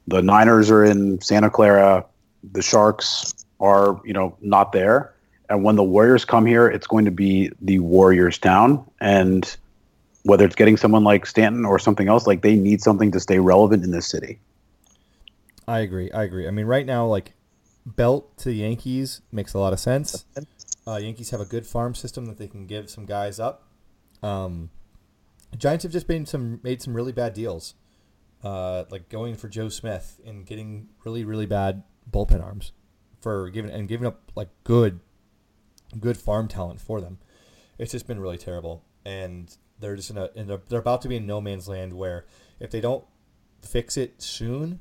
the Niners are in Santa Clara, the Sharks are you know not there. And when the Warriors come here, it's going to be the Warriors town. And whether it's getting someone like Stanton or something else, like they need something to stay relevant in this city. I agree. I agree. I mean, right now, like belt to the Yankees makes a lot of sense. Uh, Yankees have a good farm system that they can give some guys up. Um, Giants have just made some made some really bad deals, uh, like going for Joe Smith and getting really really bad bullpen arms for giving and giving up like good, good farm talent for them. It's just been really terrible, and they're just in a, in a they're about to be in no man's land where if they don't fix it soon,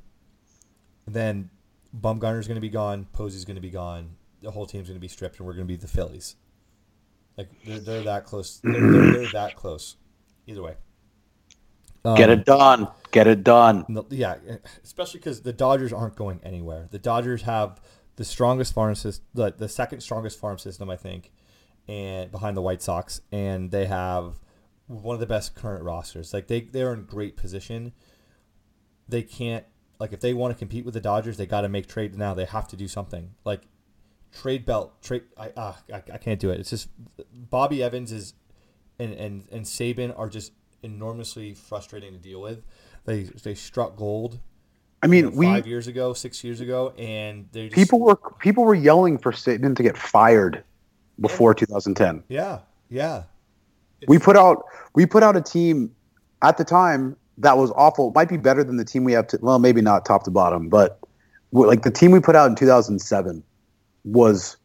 then Bumgarner's going to be gone, Posey's going to be gone, the whole team's going to be stripped, and we're going to be the Phillies. Like they're, they're that close. They're, they're, they're that close. Either way. Um, Get it done. Get it done. Yeah, especially because the Dodgers aren't going anywhere. The Dodgers have the strongest farm system, the, the second strongest farm system, I think, and behind the White Sox, and they have one of the best current rosters. Like they they're in great position. They can't like if they want to compete with the Dodgers, they got to make trades now. They have to do something. Like trade belt, trade. I, uh, I I can't do it. It's just Bobby Evans is, and and and Sabean are just enormously frustrating to deal with. They they struck gold. I mean, you know, we five years ago, six years ago, and they people were people were yelling for Sabean to get fired before 2010. Yeah, yeah. It's, we put out we put out a team at the time that was awful. Might be better than the team we have to. Well, maybe not top to bottom, but like the team we put out in 2007 was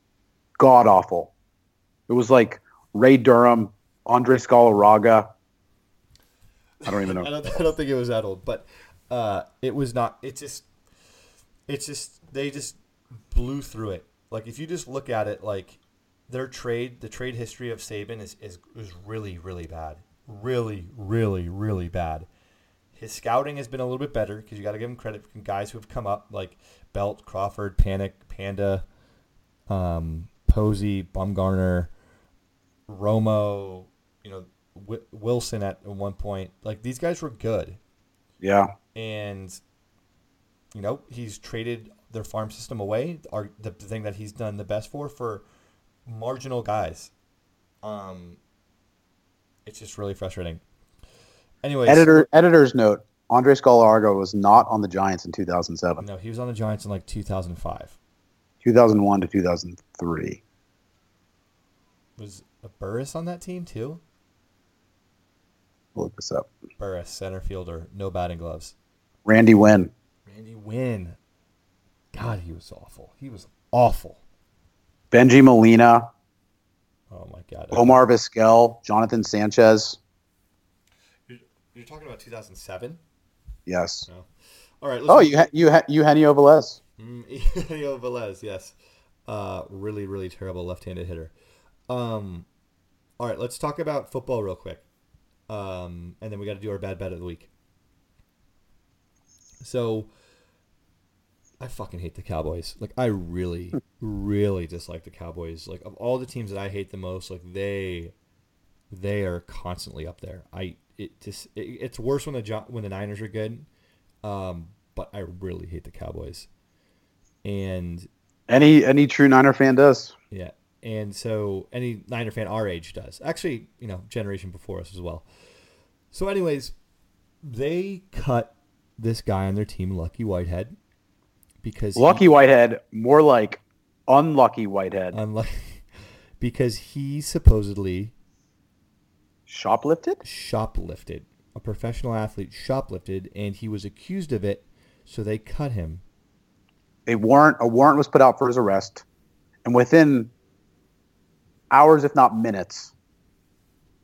god awful. It was like Ray Durham, Andres Galarraga. I don't even know. I, don't, I, don't, think it was that old, but uh, it was not. It's just, it's just they just blew through it. Like if you just look at it, like their trade, the trade history of Sabean is is, is really really bad, really really really bad. His scouting has been a little bit better because you got to give him credit for guys who have come up like Belt, Crawford, Panik, Panda, um, Posey, Bumgarner, Romo, you know, w- Wilson at one point. Like these guys were good. Yeah. And you know, he's traded their farm system away. Are the thing that he's done the best for for marginal guys. Um, it's just really frustrating. Anyways, editor editor's note: Andres Galarraga was not on the Giants in 2007. No, he was on the Giants in like 2005. 2001 to 2003. Was a Burris on that team too? Look this up. Burris, center fielder, no batting gloves. Randy Winn. Randy Winn. God, he was awful. He was awful. Bengie Molina. Oh my God. Omar Vizquel, Jonathan Sanchez. You're, you're talking about 2007. Yes. No. All right. oh, you ha- you ha- Eugenio Velez. Mm, Eugenio Velez, yes. Uh, really, really terrible left-handed hitter. Um, all right, let's talk about football real quick, um, and then we got to do our bad bet of the week. So, I fucking hate the Cowboys. Like, I really, really dislike the Cowboys. Like, of all the teams that I hate the most, like they, they are constantly up there. I it just it, it's worse when the when the Niners are good, um, but I really hate the Cowboys. And any any true Niner fan does. Yeah, and so any Niner fan our age does. Actually, you know, generation before us as well. So, anyways, they cut this guy on their team, Lucky Whitehead, because Lucky he, Whitehead, more like unlucky Whitehead, unlucky, because he supposedly shoplifted. Shoplifted. A professional athlete shoplifted, and he was accused of it, so they cut him a warrant a warrant was put out for his arrest, and within hours, if not minutes,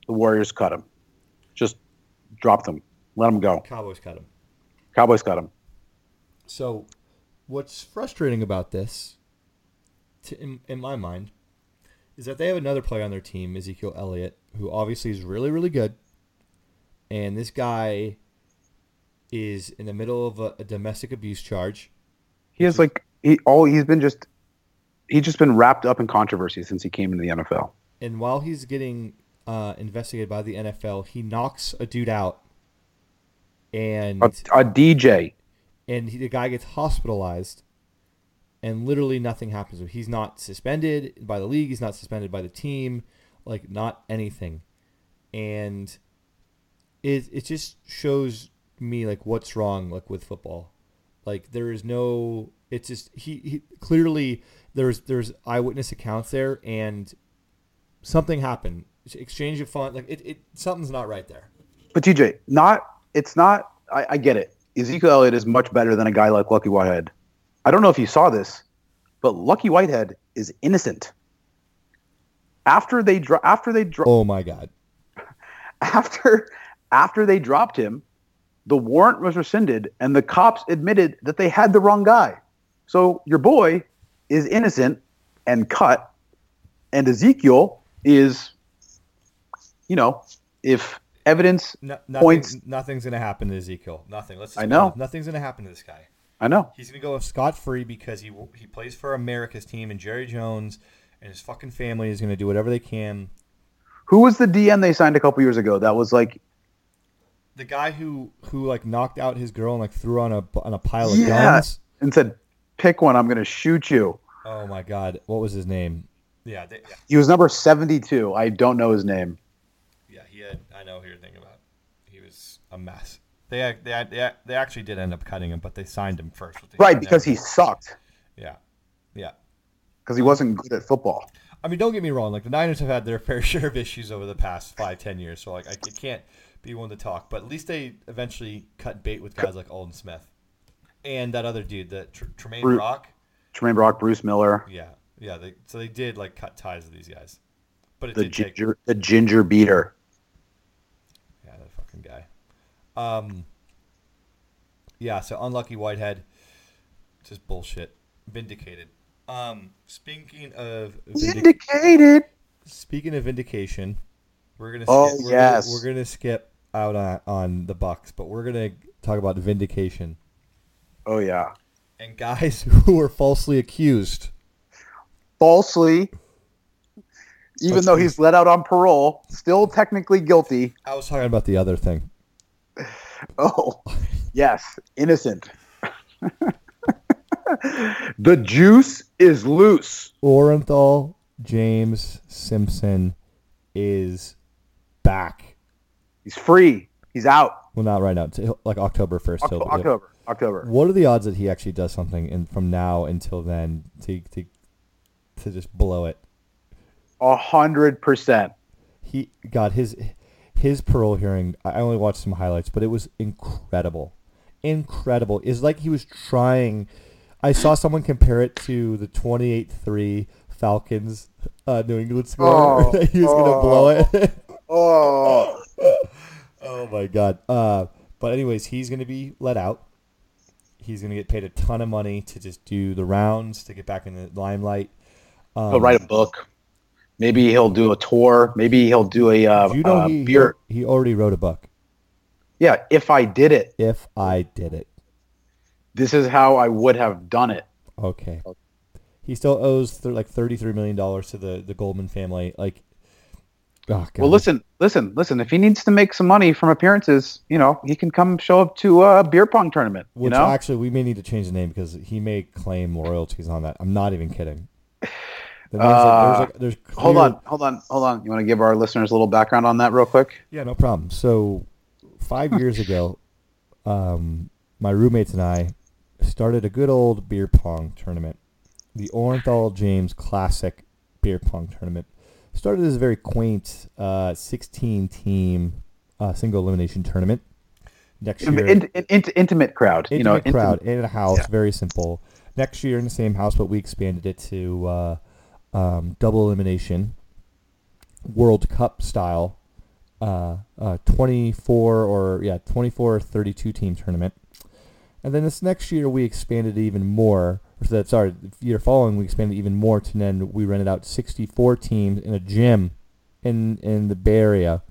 the Warriors cut him. Just dropped him, let him go. Cowboys cut him. Cowboys cut him. So, what's frustrating about this, to, in, in my mind, is that they have another player on their team, Ezekiel Elliott, who obviously is really, really good. And this guy is in the middle of a, a domestic abuse charge. He has like he all he's been just he's just been wrapped up in controversy since he came into the NFL. And while he's getting uh, investigated by the NFL, he knocks a dude out, and a, a DJ, and he, the guy gets hospitalized, and literally nothing happens. He's not suspended by the league. He's not suspended by the team. Like not anything, and it it just shows me like what's wrong like with football. Like there is no. It's just he, he clearly there's there's eyewitness accounts there, and something happened. Exchange of fun, like it, it something's not right there. But TJ, not it's not. I, I get it. Ezekiel Elliott is much better than a guy like Lucky Whitehead. I don't know if you saw this, but Lucky Whitehead is innocent. After they dro- after they dro- Oh my god. after after they dropped him, the warrant was rescinded and the cops admitted that they had the wrong guy. So your boy is innocent and cut and Ezekiel is you know, if evidence No, nothing, points nothing's gonna happen to Ezekiel. Nothing. Let's. I know. Nothing's gonna happen to this guy. I know. He's gonna go scot free because he he plays for America's team, and Jerry Jones and his fucking family is gonna do whatever they can. Who was the DN they signed a couple years ago that was like The guy who who like knocked out his girl and like threw on a on a pile of Yeah. guns. and said, "Pick one. I'm going to shoot you." Oh my god, what was his name? Yeah, they, yeah, He was number 72. I don't know his name. yeah. He had. I know who you're thinking about. He was a mess. They they they, they actually did end up cutting him, but they signed him first. which they Right, should because he sucked. Yeah, yeah. Because he wasn't good at football. I mean, don't get me wrong. Like the Niners have had their fair share of issues over the past five, ten years. So like, I can't be one to talk. But at least they eventually cut bait with guys like Aldon Smith and that other dude, that Tr- Tramaine Brock. Tramaine Brock, Bruce Miller, Yeah, yeah. They so they did like cut ties with these guys, but it the did take ginger, the ginger beater. yeah that fucking guy. Um. Yeah. So unlucky Whitehead, just bullshit. Vindicated. Um. Speaking of vindic- Vindicated. Speaking of vindication, we're gonna Oh, skip, we're yes. gonna, we're gonna skip out on, on the Bucks, but we're gonna talk about vindication Oh yeah. and guys who were falsely accused. Falsely. Even Let's though see. he's let out on parole, still technically guilty. I was talking about the other thing. Oh, yes, innocent. the juice is loose. Orenthal James Simpson is back. He's free. He's out. Well, not right now. Like October first. October. October. October. What are the odds that he actually does something in, from now until then to to to just blow it? A hundred percent. he got his his parole hearing. I only watched some highlights, but it was incredible, incredible. It's like he was trying. I saw someone compare it to the twenty-eight-three Falcons uh, New England score. Oh, he was gonna blow it. Oh, oh my god! Uh, but anyways, he's gonna be let out. He's gonna get paid a ton of money to just do the rounds to get back in the limelight. Um, he'll write a book. Maybe he'll do a tour. Maybe he'll do a uh, You know uh, he beer. he already wrote a book. Yeah, if I did it, If I did it. this is how I would have done it. Okay. He still owes th- like thirty-three million dollars to the the Goldman family. Like, oh. Well, listen, listen, listen. If he needs to make some money from appearances, you know, he can come show up to a beer pong tournament. You know, actually, we may need to change the name because he may claim royalties on that. I'm not even kidding. The like- there's like, there's hold on, hold on, hold on. You want to give our listeners a little background on that, real quick? Yeah, no problem. So, five years ago, um, my roommates and I started a good old beer pong tournament, the Orenthal James Classic Beer Pong Tournament. Started as a very quaint uh, 16 team uh, single elimination tournament. Next year, In, in, in, intimate crowd. intimate you know, intimate- crowd in a house, yeah. very simple. Next year in the same house, but we expanded it to uh, um, double elimination, World Cup style, uh, uh, 24 or yeah, 24 or 32 team tournament. And then this next year we expanded even more. That sorry, the year following we expanded even more to then we rented out 64 teams in a gym in in the Bay Area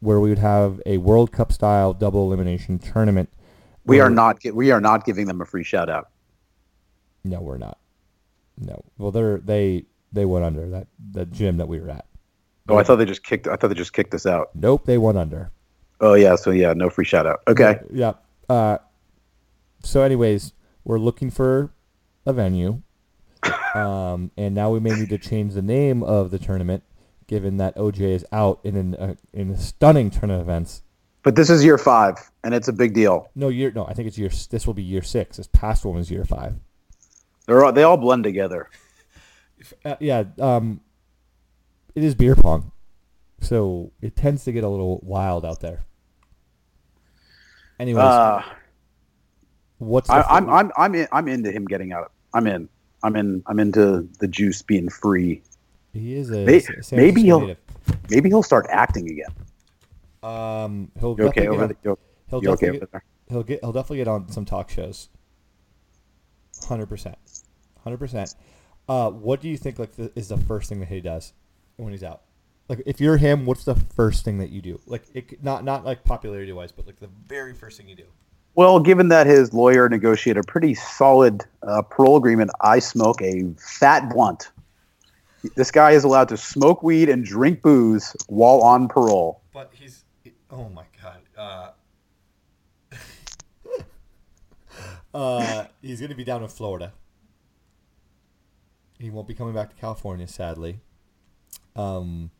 where we would have a World Cup style double elimination tournament. We are not. We are not giving them a free shout out. No, we're not. No. Well, they're they they went under that the gym that we were at. Oh, I thought they just kicked. I thought they just kicked us out. Nope, they went under. Oh yeah, so yeah, no free shout out. Okay. Yeah. Uh, so, anyways, we're looking for a venue, um, and now we may need to change the name of the tournament, given that OJ is out in an, uh, in a stunning turn of events. But this is year five, and it's a big deal. No, year no, I think it's year. This will be year six. This past one was year five. They're all, they all blend together. Uh, yeah, um, it is beer pong, so it tends to get a little wild out there. Anyways, Uh, what's I, f- I'm I'm I'm in, I'm into him getting out. I'm in. I'm in. I'm into the juice being free. he is a May- maybe he'll- native. Maybe he'll start acting again. Um, he'll You okay over get there? on, You, he'll you okay definitely over get, there? he'll get he'll definitely get on some talk shows. Hundred percent, hundred percent. Uh, what do you think like the, is the first thing that he does when he's out? Like, if you're him, what's the first thing that you do? Like, it, not not like popularity wise, but like the very first thing you do. Well, given that his lawyer negotiated a pretty solid uh, parole agreement, I smoke a fat blunt. This guy is allowed to smoke weed and drink booze while on parole. But he's oh my god. Uh, uh, he's gonna be down in Florida. He won't be coming back to California, sadly. Um,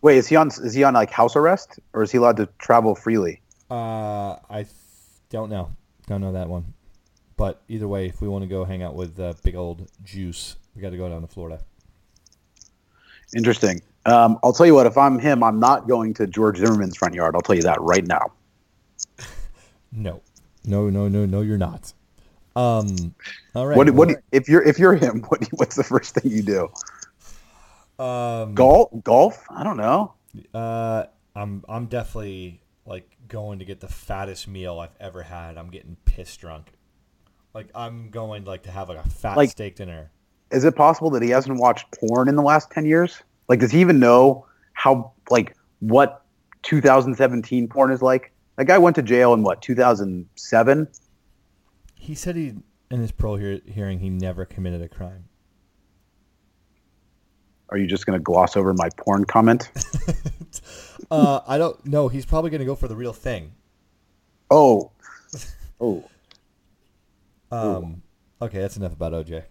Wait, is he on? Is he on like house arrest, or is he allowed to travel freely? uh, I th- don't know. Don't know that one. But either way, if we want to go hang out with uh, big old Juice, we got to go down to Florida. Interesting. Um, I'll tell you what. If I'm him, I'm not going to George Zimmerman's front yard. I'll tell you that right now. No, no, no, no, no. You're not. Um, all right. What? What? If you're if you're him, what? What's the first thing you do? um, Golf? Golf? I don't know. Uh, I'm I'm definitely like going to get the fattest meal I've ever had. I'm getting pissed drunk. Like I'm going like to have like a fat Like- steak dinner. Is it possible that he hasn't watched porn in the last ten years? Like, does he even know how like what 2017 porn is like? That guy went to jail in what 2007. He said he in his parole hear- hearing he never committed a crime. Are you just going to gloss over my porn comment? uh, I don't know. He's probably going to go for the real thing. Oh, oh. Um, okay, that's enough about OJ.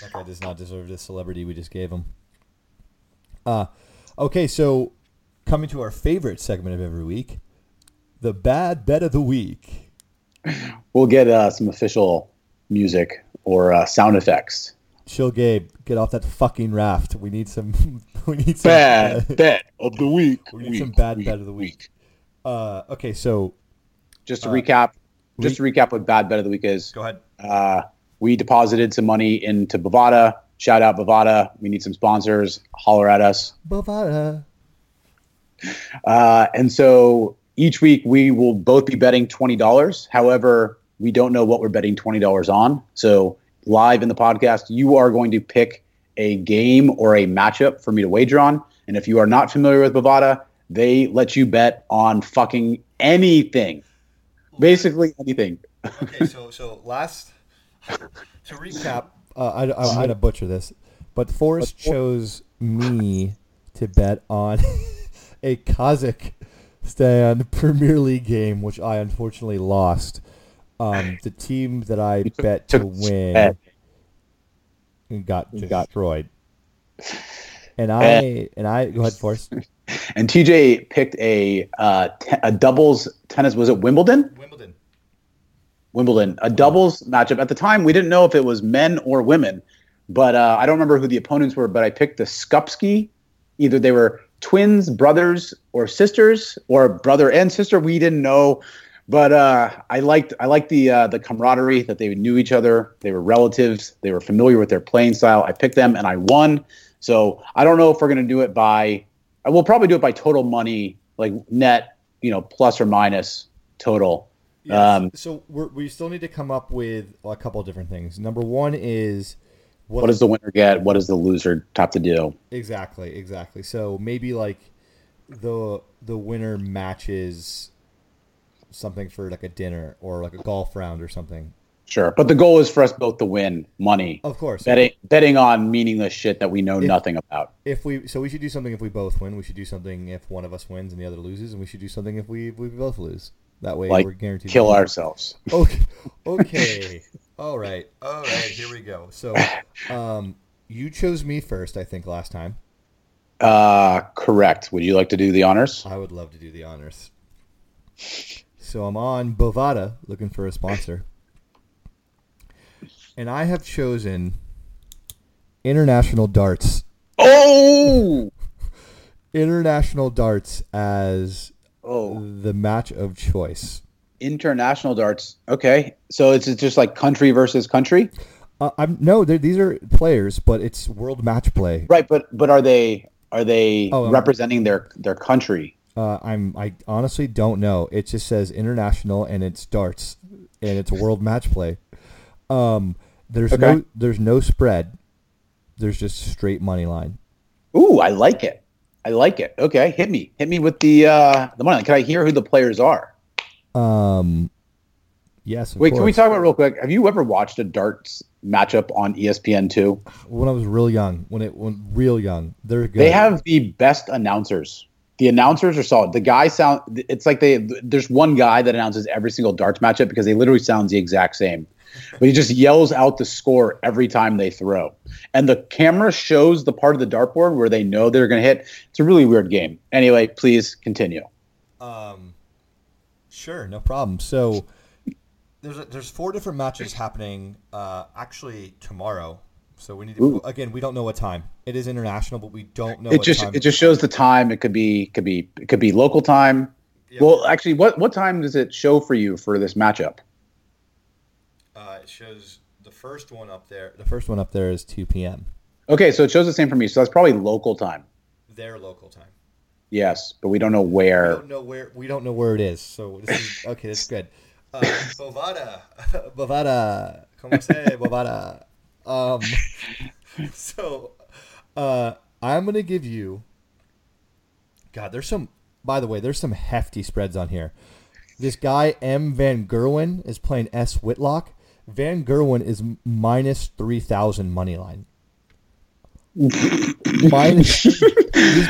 That guy does not deserve the celebrity we just gave him. Uh, okay, so coming to our favorite segment of every week, the bad bet of the week. We'll get uh, some official music or uh, sound effects. Chill, Gabe, get off that fucking raft. We need some. We need some Bad bet of the week. We need some bad bet of the week. Uh, okay, so Just to Uh, recap, just to recap what bad bet of the week is. go ahead. Uh, we deposited some money into Bovada. Shout out Bovada. We need some sponsors. Holler at us. Bovada. Uh, and so each week we will both be betting twenty dollars. However, we don't know what we're betting twenty dollars on. So live in the podcast, you are going to pick a game or a matchup for me to wager on. And if you are not familiar with Bovada, they let you bet on fucking anything, basically anything. Okay, so so last to recap, uh, I, I, I'm gonna butcher this, but Forrest chose me to bet on a Kazakhstan Premier League game, which I unfortunately lost. Um, the team that I took- bet to win bet. got You got- destroyed. And I and I go ahead, Forrest. And TJ picked a uh, te- a doubles tennis. Was it Wimbledon? Wimbledon. Wimbledon, a doubles matchup. At the time, we didn't know if it was men or women, but uh, I don't remember who the opponents were. But I picked the Skupski. Either they were twins, brothers, or sisters, or brother and sister. We didn't know, but uh, I liked I liked the uh, the camaraderie that they knew each other. They were relatives. They were familiar with their playing style. I picked them and I won. So I don't know if we're gonna do it by. We'll probably do it by total money, like net, you know, plus or minus total. Yes. Um, so we're, we still need to come up with a couple of different things. Number one is what does the winner get? What does the loser have to do? exactly exactly. So maybe like the the winner matches something for like a dinner or like a golf round or something. Sure, but the goal is for us both to win money. Of course, Betting betting on meaningless shit that we know nothing about. if we so we should do something if we both win. We should do something if one of us wins and the other loses, and we should do something if we if we both lose. That way Like, we're guaranteed. Kill ourselves. Okay. Okay. All right. All right. Here we go. So, um, you chose me first, I think, last time. Uh, correct. Would you like to do the honors? I would love to do the honors. So I'm on Bovada looking for a sponsor. And I have chosen International Darts. Oh, International Darts as oh, the match of choice. international darts. Okay, so it's just like country versus country, Uh, I'm no, these are players, but it's world match play. right? But but are they are they Oh, um, representing their their country? Uh, I'm I honestly don't know. It just says international and it's darts and it's world match play. Um, there's Okay. no there's no spread. There's just straight money line. Ooh, I like it. I like it. Okay, hit me, hit me with the uh the money. line. Can I hear who the players are? Um, yes. Wait, can we talk about real quick? Have you ever watched a darts matchup on ESPN two? When I was real young, when it when real young, they're good. They have the best announcers. The announcers are solid. The guy sound. It's like they. There's one guy that announces every single darts matchup because they literally sounds the exact same, but he just yells out the score every time they throw, and the camera shows the part of the dartboard where they know they're going to hit. It's a really weird game. Anyway, please continue. Um, sure, no problem. So there's a, there's four different matches happening. Uh, actually tomorrow. So we need to Ooh. again. We don't know what time. It is international, but we don't know. It what just time. it just shows the time. It could be could be it could be local time. Yeah. Well, actually, what what time does it show for you for this matchup? Uh, it shows the first one up there. The first one up there is 2 p.m. Okay, so it shows the same for me. So that's probably local time. Their local time. Yes, but we don't know where. We don't know where. We don't know where it is. So this is okay. That's good. Uh, Bovada, Bovada, como se Bovada. Um, so uh, I'm gonna give you. God, there's some. By the way, there's some hefty spreads on here. This guy M Van Gerwen is playing S Whitlock. Van Gerwen is minus three thousand money line. minus this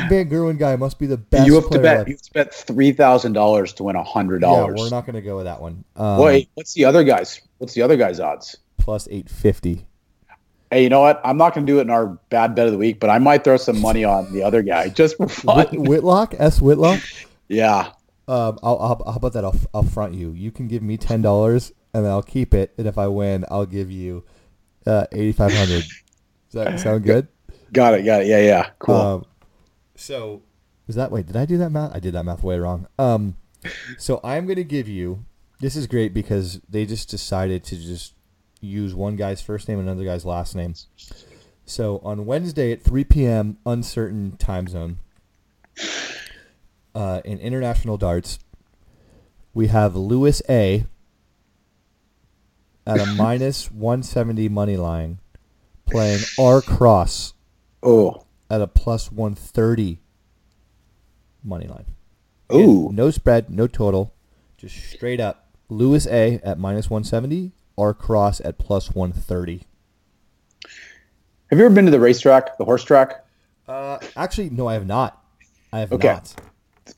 Van Gerwen guy must be the best. you have to bet. You spent three thousand dollars to win a hundred Yeah, dollars. we're not going to go with that one. Um, Wait, what's the other guys? What's the other guys' odds? plus eight fifty. Hey, you know what? I'm not going to do it in our bad bet of the week, but I might throw some money on the other guy just for fun. Whitlock, S Whitlock. yeah. Um, I'll, I'll, how about that? I'll, I'll front you. You can give me ten dollars, and then I'll keep it. And if I win, I'll give you uh, eighty five hundred. Does that sound good? Got it. Got it. Yeah. Yeah. Cool. Um, so was that wait? Did I do that math? I did that math way wrong. Um, so I'm gonna give you. This is great because they just decided to just use one guy's first name and another guy's last name. So on Wednesday at 3 p.m. uncertain time zone, uh, in international darts, we have Lewis A. at a minus 170 money line, playing R Cross oh. at a plus 130 money line. Ooh. No spread, no total, just straight up. Lewis A at minus 170, R Cross at plus 130. Have you ever been to the racetrack, the horse track? Uh, actually, no, I have not. I have Okay. not.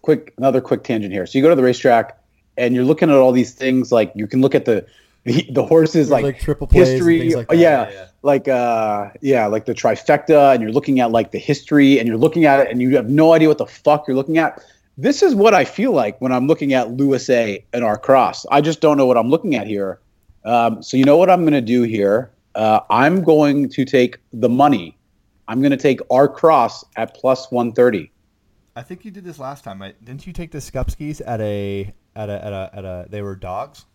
quick another quick tangent here. So you go to the racetrack and you're looking at all these things like you can look at the the, the horses like, like triple plays and history things like oh, yeah, Yeah, yeah. like uh yeah like the trifecta and you're looking at like the history and you're looking at it and you have no idea what the fuck you're looking at this is what i feel like when i'm looking at lewis a and R Cross i just don't know what i'm looking at here um, so you know what i'm going to do here uh, i'm going to take the money i'm going to take R Cross at plus 130 I think you did this last time. Right? Didn't you take the Skupskis at a at a at a at a? They were dogs.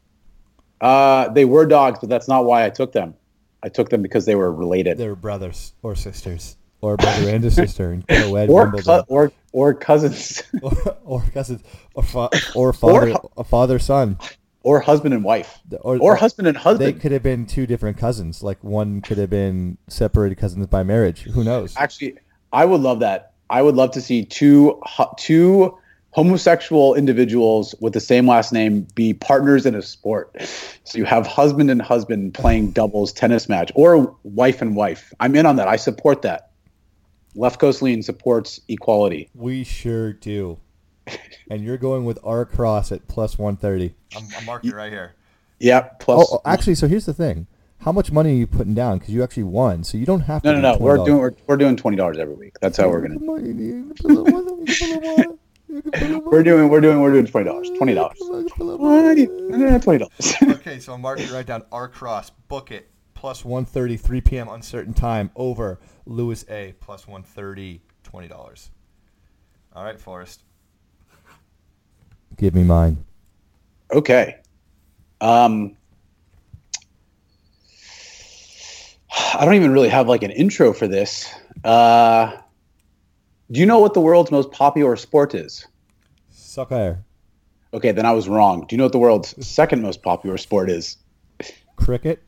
Uh, they were dogs, but that's not why I took them. I took them because they were related, They were brothers or sisters or brother and a sister in co-ed or or or cousins, or, or cousins or, fa- or father a father son or husband and wife, or, or husband and husband. they could have been two different cousins. Like one could have been separated cousins by marriage. Who knows? Actually, I would love that. I would love to see two two homosexual individuals with the same last name be partners in a sport. So you have husband and husband playing doubles tennis match, or wife and wife. I'm in on that. I support that. Left Coast Lean supports equality. We sure do. And you're going with R Cross at plus 130. I'm, I'm marking it right here. Yep. Plus. Oh, oh, actually, so here's the thing. How much money are you putting down? Because you actually won, so you don't have to. no, no, do no. We're doing we're, we're doing twenty dollars every week. That's how we're gonna. We're doing we're doing we're doing twenty dollars. Twenty dollars. Eh, twenty dollars. Okay, so I'm marking right down. R Cross, book it. Plus 130, 3 p.m. uncertain time over Lewis A plus 130, twenty dollars. All right, Forrest. Give me mine. Okay. Um, I don't even really have like an intro for this. Uh, do you know what the world's most popular sport is? Soccer, Okay, then I was wrong. Do you know what the world's second most popular sport is? cricket.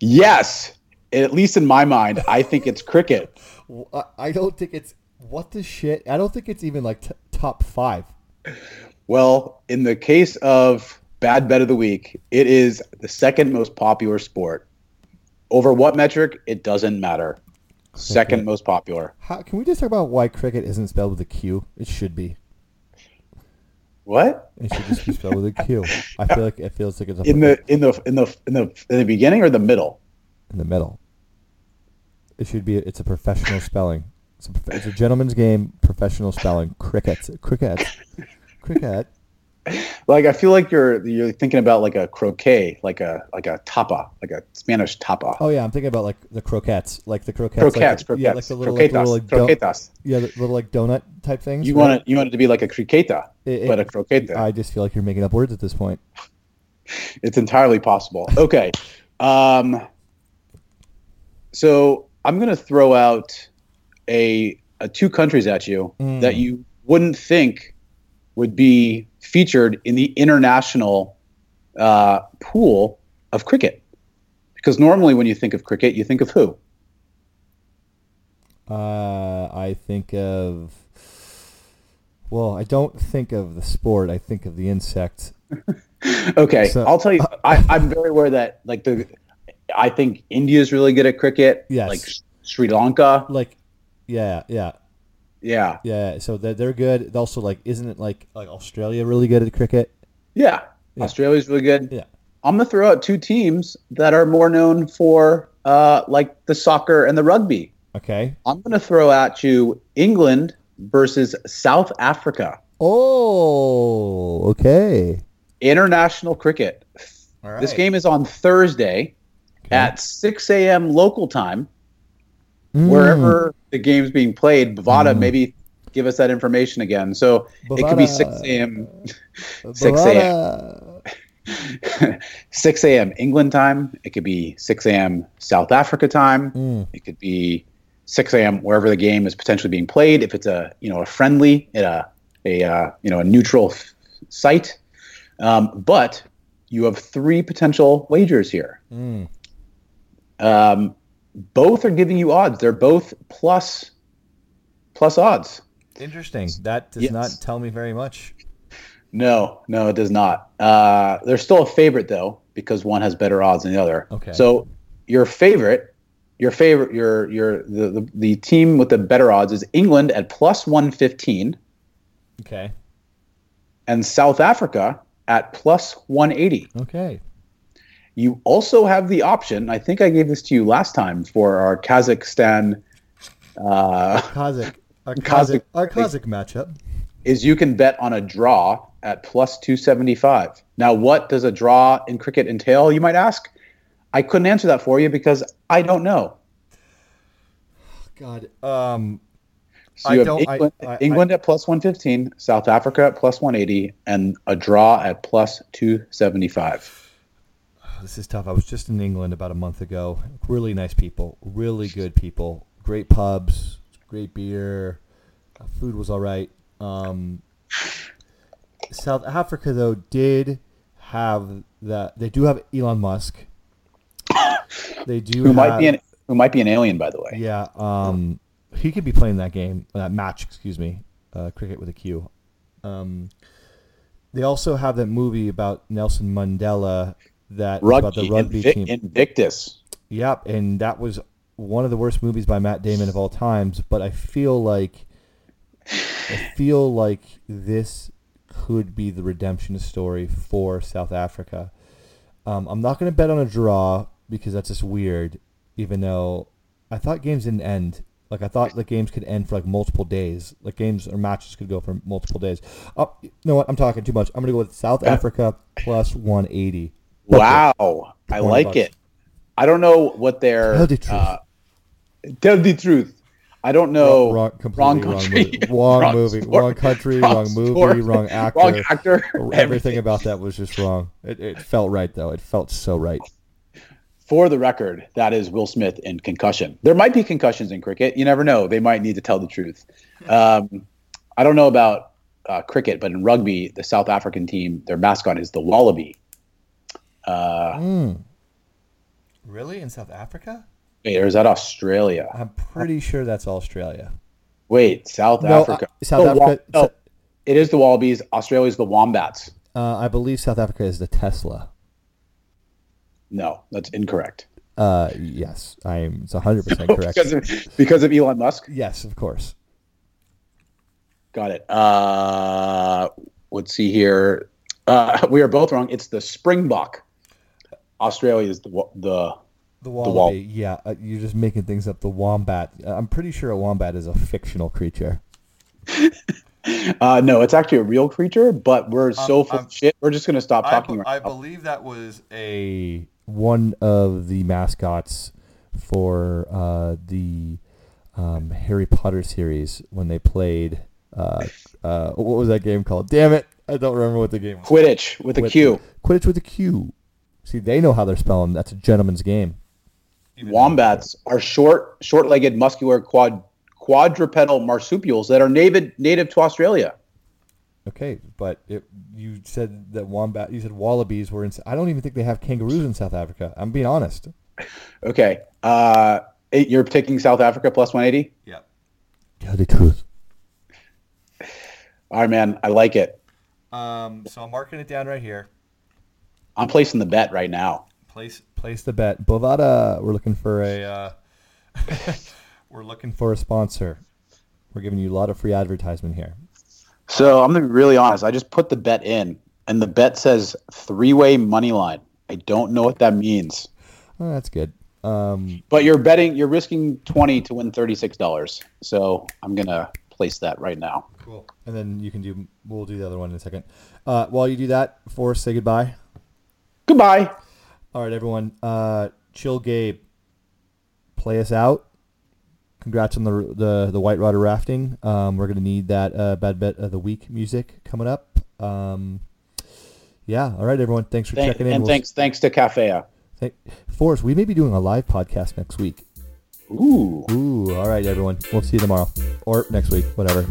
Yes. At least in my mind, I think it's cricket. I- don't think it's what the shit. I don't think it's even like t- top five. Well, in the case of bad bet of the week, it is the second most popular sport. Over what metric? It doesn't matter. Second most popular. How, can we just talk about why cricket isn't spelled with a Q? It should be. What? It should just be spelled with a Q. I feel like it feels like it's In the in the in the in the in the beginning or the middle? in the middle. It should be. It's a professional spelling. It's a, it's a gentleman's game. Professional spelling. Cricket. Cricket. Cricket. Like I feel like you're you're thinking about like a croquet, like a like a tapa, like a Spanish tapa. Oh yeah, I'm thinking about like the croquettes, like the croquettes. croquettes, like, croquettes, Yeah, like the little, like, croquetas, little like, do- croquetas. yeah, the little like donut type things. You right? want it you want it to be like a criqueta, It- but a croqueta. I just feel like you're making up words at this point. It's entirely possible. Okay. Um, so I'm going to throw out a, a two countries at you Mm. that you wouldn't think would be featured in the international uh, pool of cricket. Because normally when you think of cricket, you think of who? Uh, I think of. Well, I don't think of the sport. I think of the insect. Okay, So- I'll tell you. I, I'm very aware that like the, I think India is really good at cricket. Yes. Like Sri Lanka. Like, yeah, yeah, Yeah. yeah. So they're, they're good. Also, like, isn't it like like Australia really good at cricket? Yeah. Yeah. Australia's really good. Yeah. I'm gonna throw out two teams that are more known for uh, like the soccer and the rugby. Okay. I'm gonna throw at you England versus South Africa. Oh, okay. International cricket. All right. This game is on Thursday Okay. at 6 a.m. local time. Mm. Wherever the game's being played, Bovada, Mm. maybe give us that information again. So it could be 6 a.m. 6 a.m. 6 a.m. England time. It could be 6 a.m. South Africa time. Mm. It could be 6 a.m. wherever the game is potentially being played. If it's a you know a friendly at a a uh, you know a neutral f- site, um, but you have three potential wagers here. Mm. Um, both are giving you odds. They're both plus plus odds. Interesting. That does Yes. not tell me very much. No, no, it does not. Uh, they're still a favorite though because one has better odds than the other. Okay. So your favorite, your favorite, your your the, the the team with the better odds is England at plus one fifteen Okay. and South Africa at plus one eighty. Okay. You also have the option. I think I gave this to you last time for our Kazakhstan. Uh, Kazakh. Our Kazakh- Kazakh, our Kazakh matchup. is you can bet on a draw at plus 275. Now, what does a draw in cricket entail, you might ask? I couldn't answer that for you because I don't know. God. Um. So I you have don't- I- England, I- England at plus 115, South Africa at plus 180, and a draw at plus 275. This is tough. I was just in England about a month ago. Really nice people. Really good people. Great pubs. Great beer. Uh, food was all right. Um, South Africa though did have that. They do have Elon Musk. They do. Who might be an who might be an alien, by the way. Yeah, um, he could be playing that game, that match, excuse me, uh, cricket with a Q. Um, they also have that movie about Nelson Mandela that was about the rugby Invi- team. Invictus. Yep, and that was one of the worst movies by Matt Damon of all times. But I feel like I feel like this could be the redemption story for South Africa. Um, I'm not going to bet on a draw because that's just weird. Even though I thought games didn't end. Like I thought the games could end for like multiple days. Like games or matches could go for multiple days. Oh, you know what? I'm talking too much. I'm gonna go with South Africa plus 180. Wow, I like it. I don't know what their Tell the truth. uh, tell the truth. I don't know. wrong, completely wrong, country, movie. Wrong, movie. sport, Wrong country. Wrong, movie. sport, Wrong actor. Wrong actor. Everything about that was just wrong. It, it felt right though. It felt so right. For the record, that is Will Smith in concussion. There might be concussions in cricket. You never know. They might need to tell the truth. Um, I don't know about uh, cricket, but in rugby, the South African team, their mascot is the wallaby. Uh, Mm. Really? In South Africa? wait, or is that Australia? I'm pretty sure that's Australia. Wait, South No, Africa. uh, South The wa- Africa- it is the wallabies. Australia's the wombats. Uh, I believe South Africa is the Tesla. No, that's incorrect. Uh, yes, I'm. It's 100 percent correct. because of because of Elon Musk. yes, of course. Got it. Uh, let's see here. Uh, we are both wrong. It's the springbok. Australia is the wa- the The wall- wallaby. yeah, uh, you're just making things up. The wombat. Uh, I'm pretty sure a wombat is a fictional creature. uh, no. It's actually a real creature, but we're so full of shit. We're just gonna stop talking be- right I believe that was a. A one of the mascots for uh, the um, Harry Potter series when they played. Uh, uh, what was that game called? Damn it! I don't remember what the game was. Quidditch with a With- Q. Quidditch with a Q. See, they know how they're spelling. That's a gentleman's game. even- Wombats are short, short-legged, muscular, quad quadrupedal marsupials that are native native to Australia. Okay, but it, you said that wombat. You said wallabies were in. I don't even think they have kangaroos in South Africa. I'm being honest. Okay. Uh, eight, you're taking South Africa plus 180. Yeah. Tell the truth. All right, man. I like it. Um, so I'm marking it down right here. I'm placing the bet right now. Place. Place the bet. Bovada, we're looking for a. Uh, we're looking for a sponsor. We're giving you a lot of free advertisement here. So I'm gonna be really honest. I just put the bet in, and the bet says three-way money line. I don't know what that means. Oh, that's good. Um, But you're betting, you're risking twenty to win thirty-six dollars. So I'm gonna place that right now. Cool. and then you can do. We'll do the other one in a second. Uh, while you do that, Forrest, say goodbye. Goodbye. All right, everyone. Uh, Chill Gabe, play us out. Congrats on the the, the White Rider rafting. Um, we're gonna need that uh, bad bet of the week music coming up. Um, yeah. All right, everyone. Thanks for Thank- checking in. and We'll- thanks, thanks to Caffea. Thank, Forrest, we may be doing a live podcast next week. Ooh. Ooh. All right, everyone. We'll see you tomorrow or next week, whatever.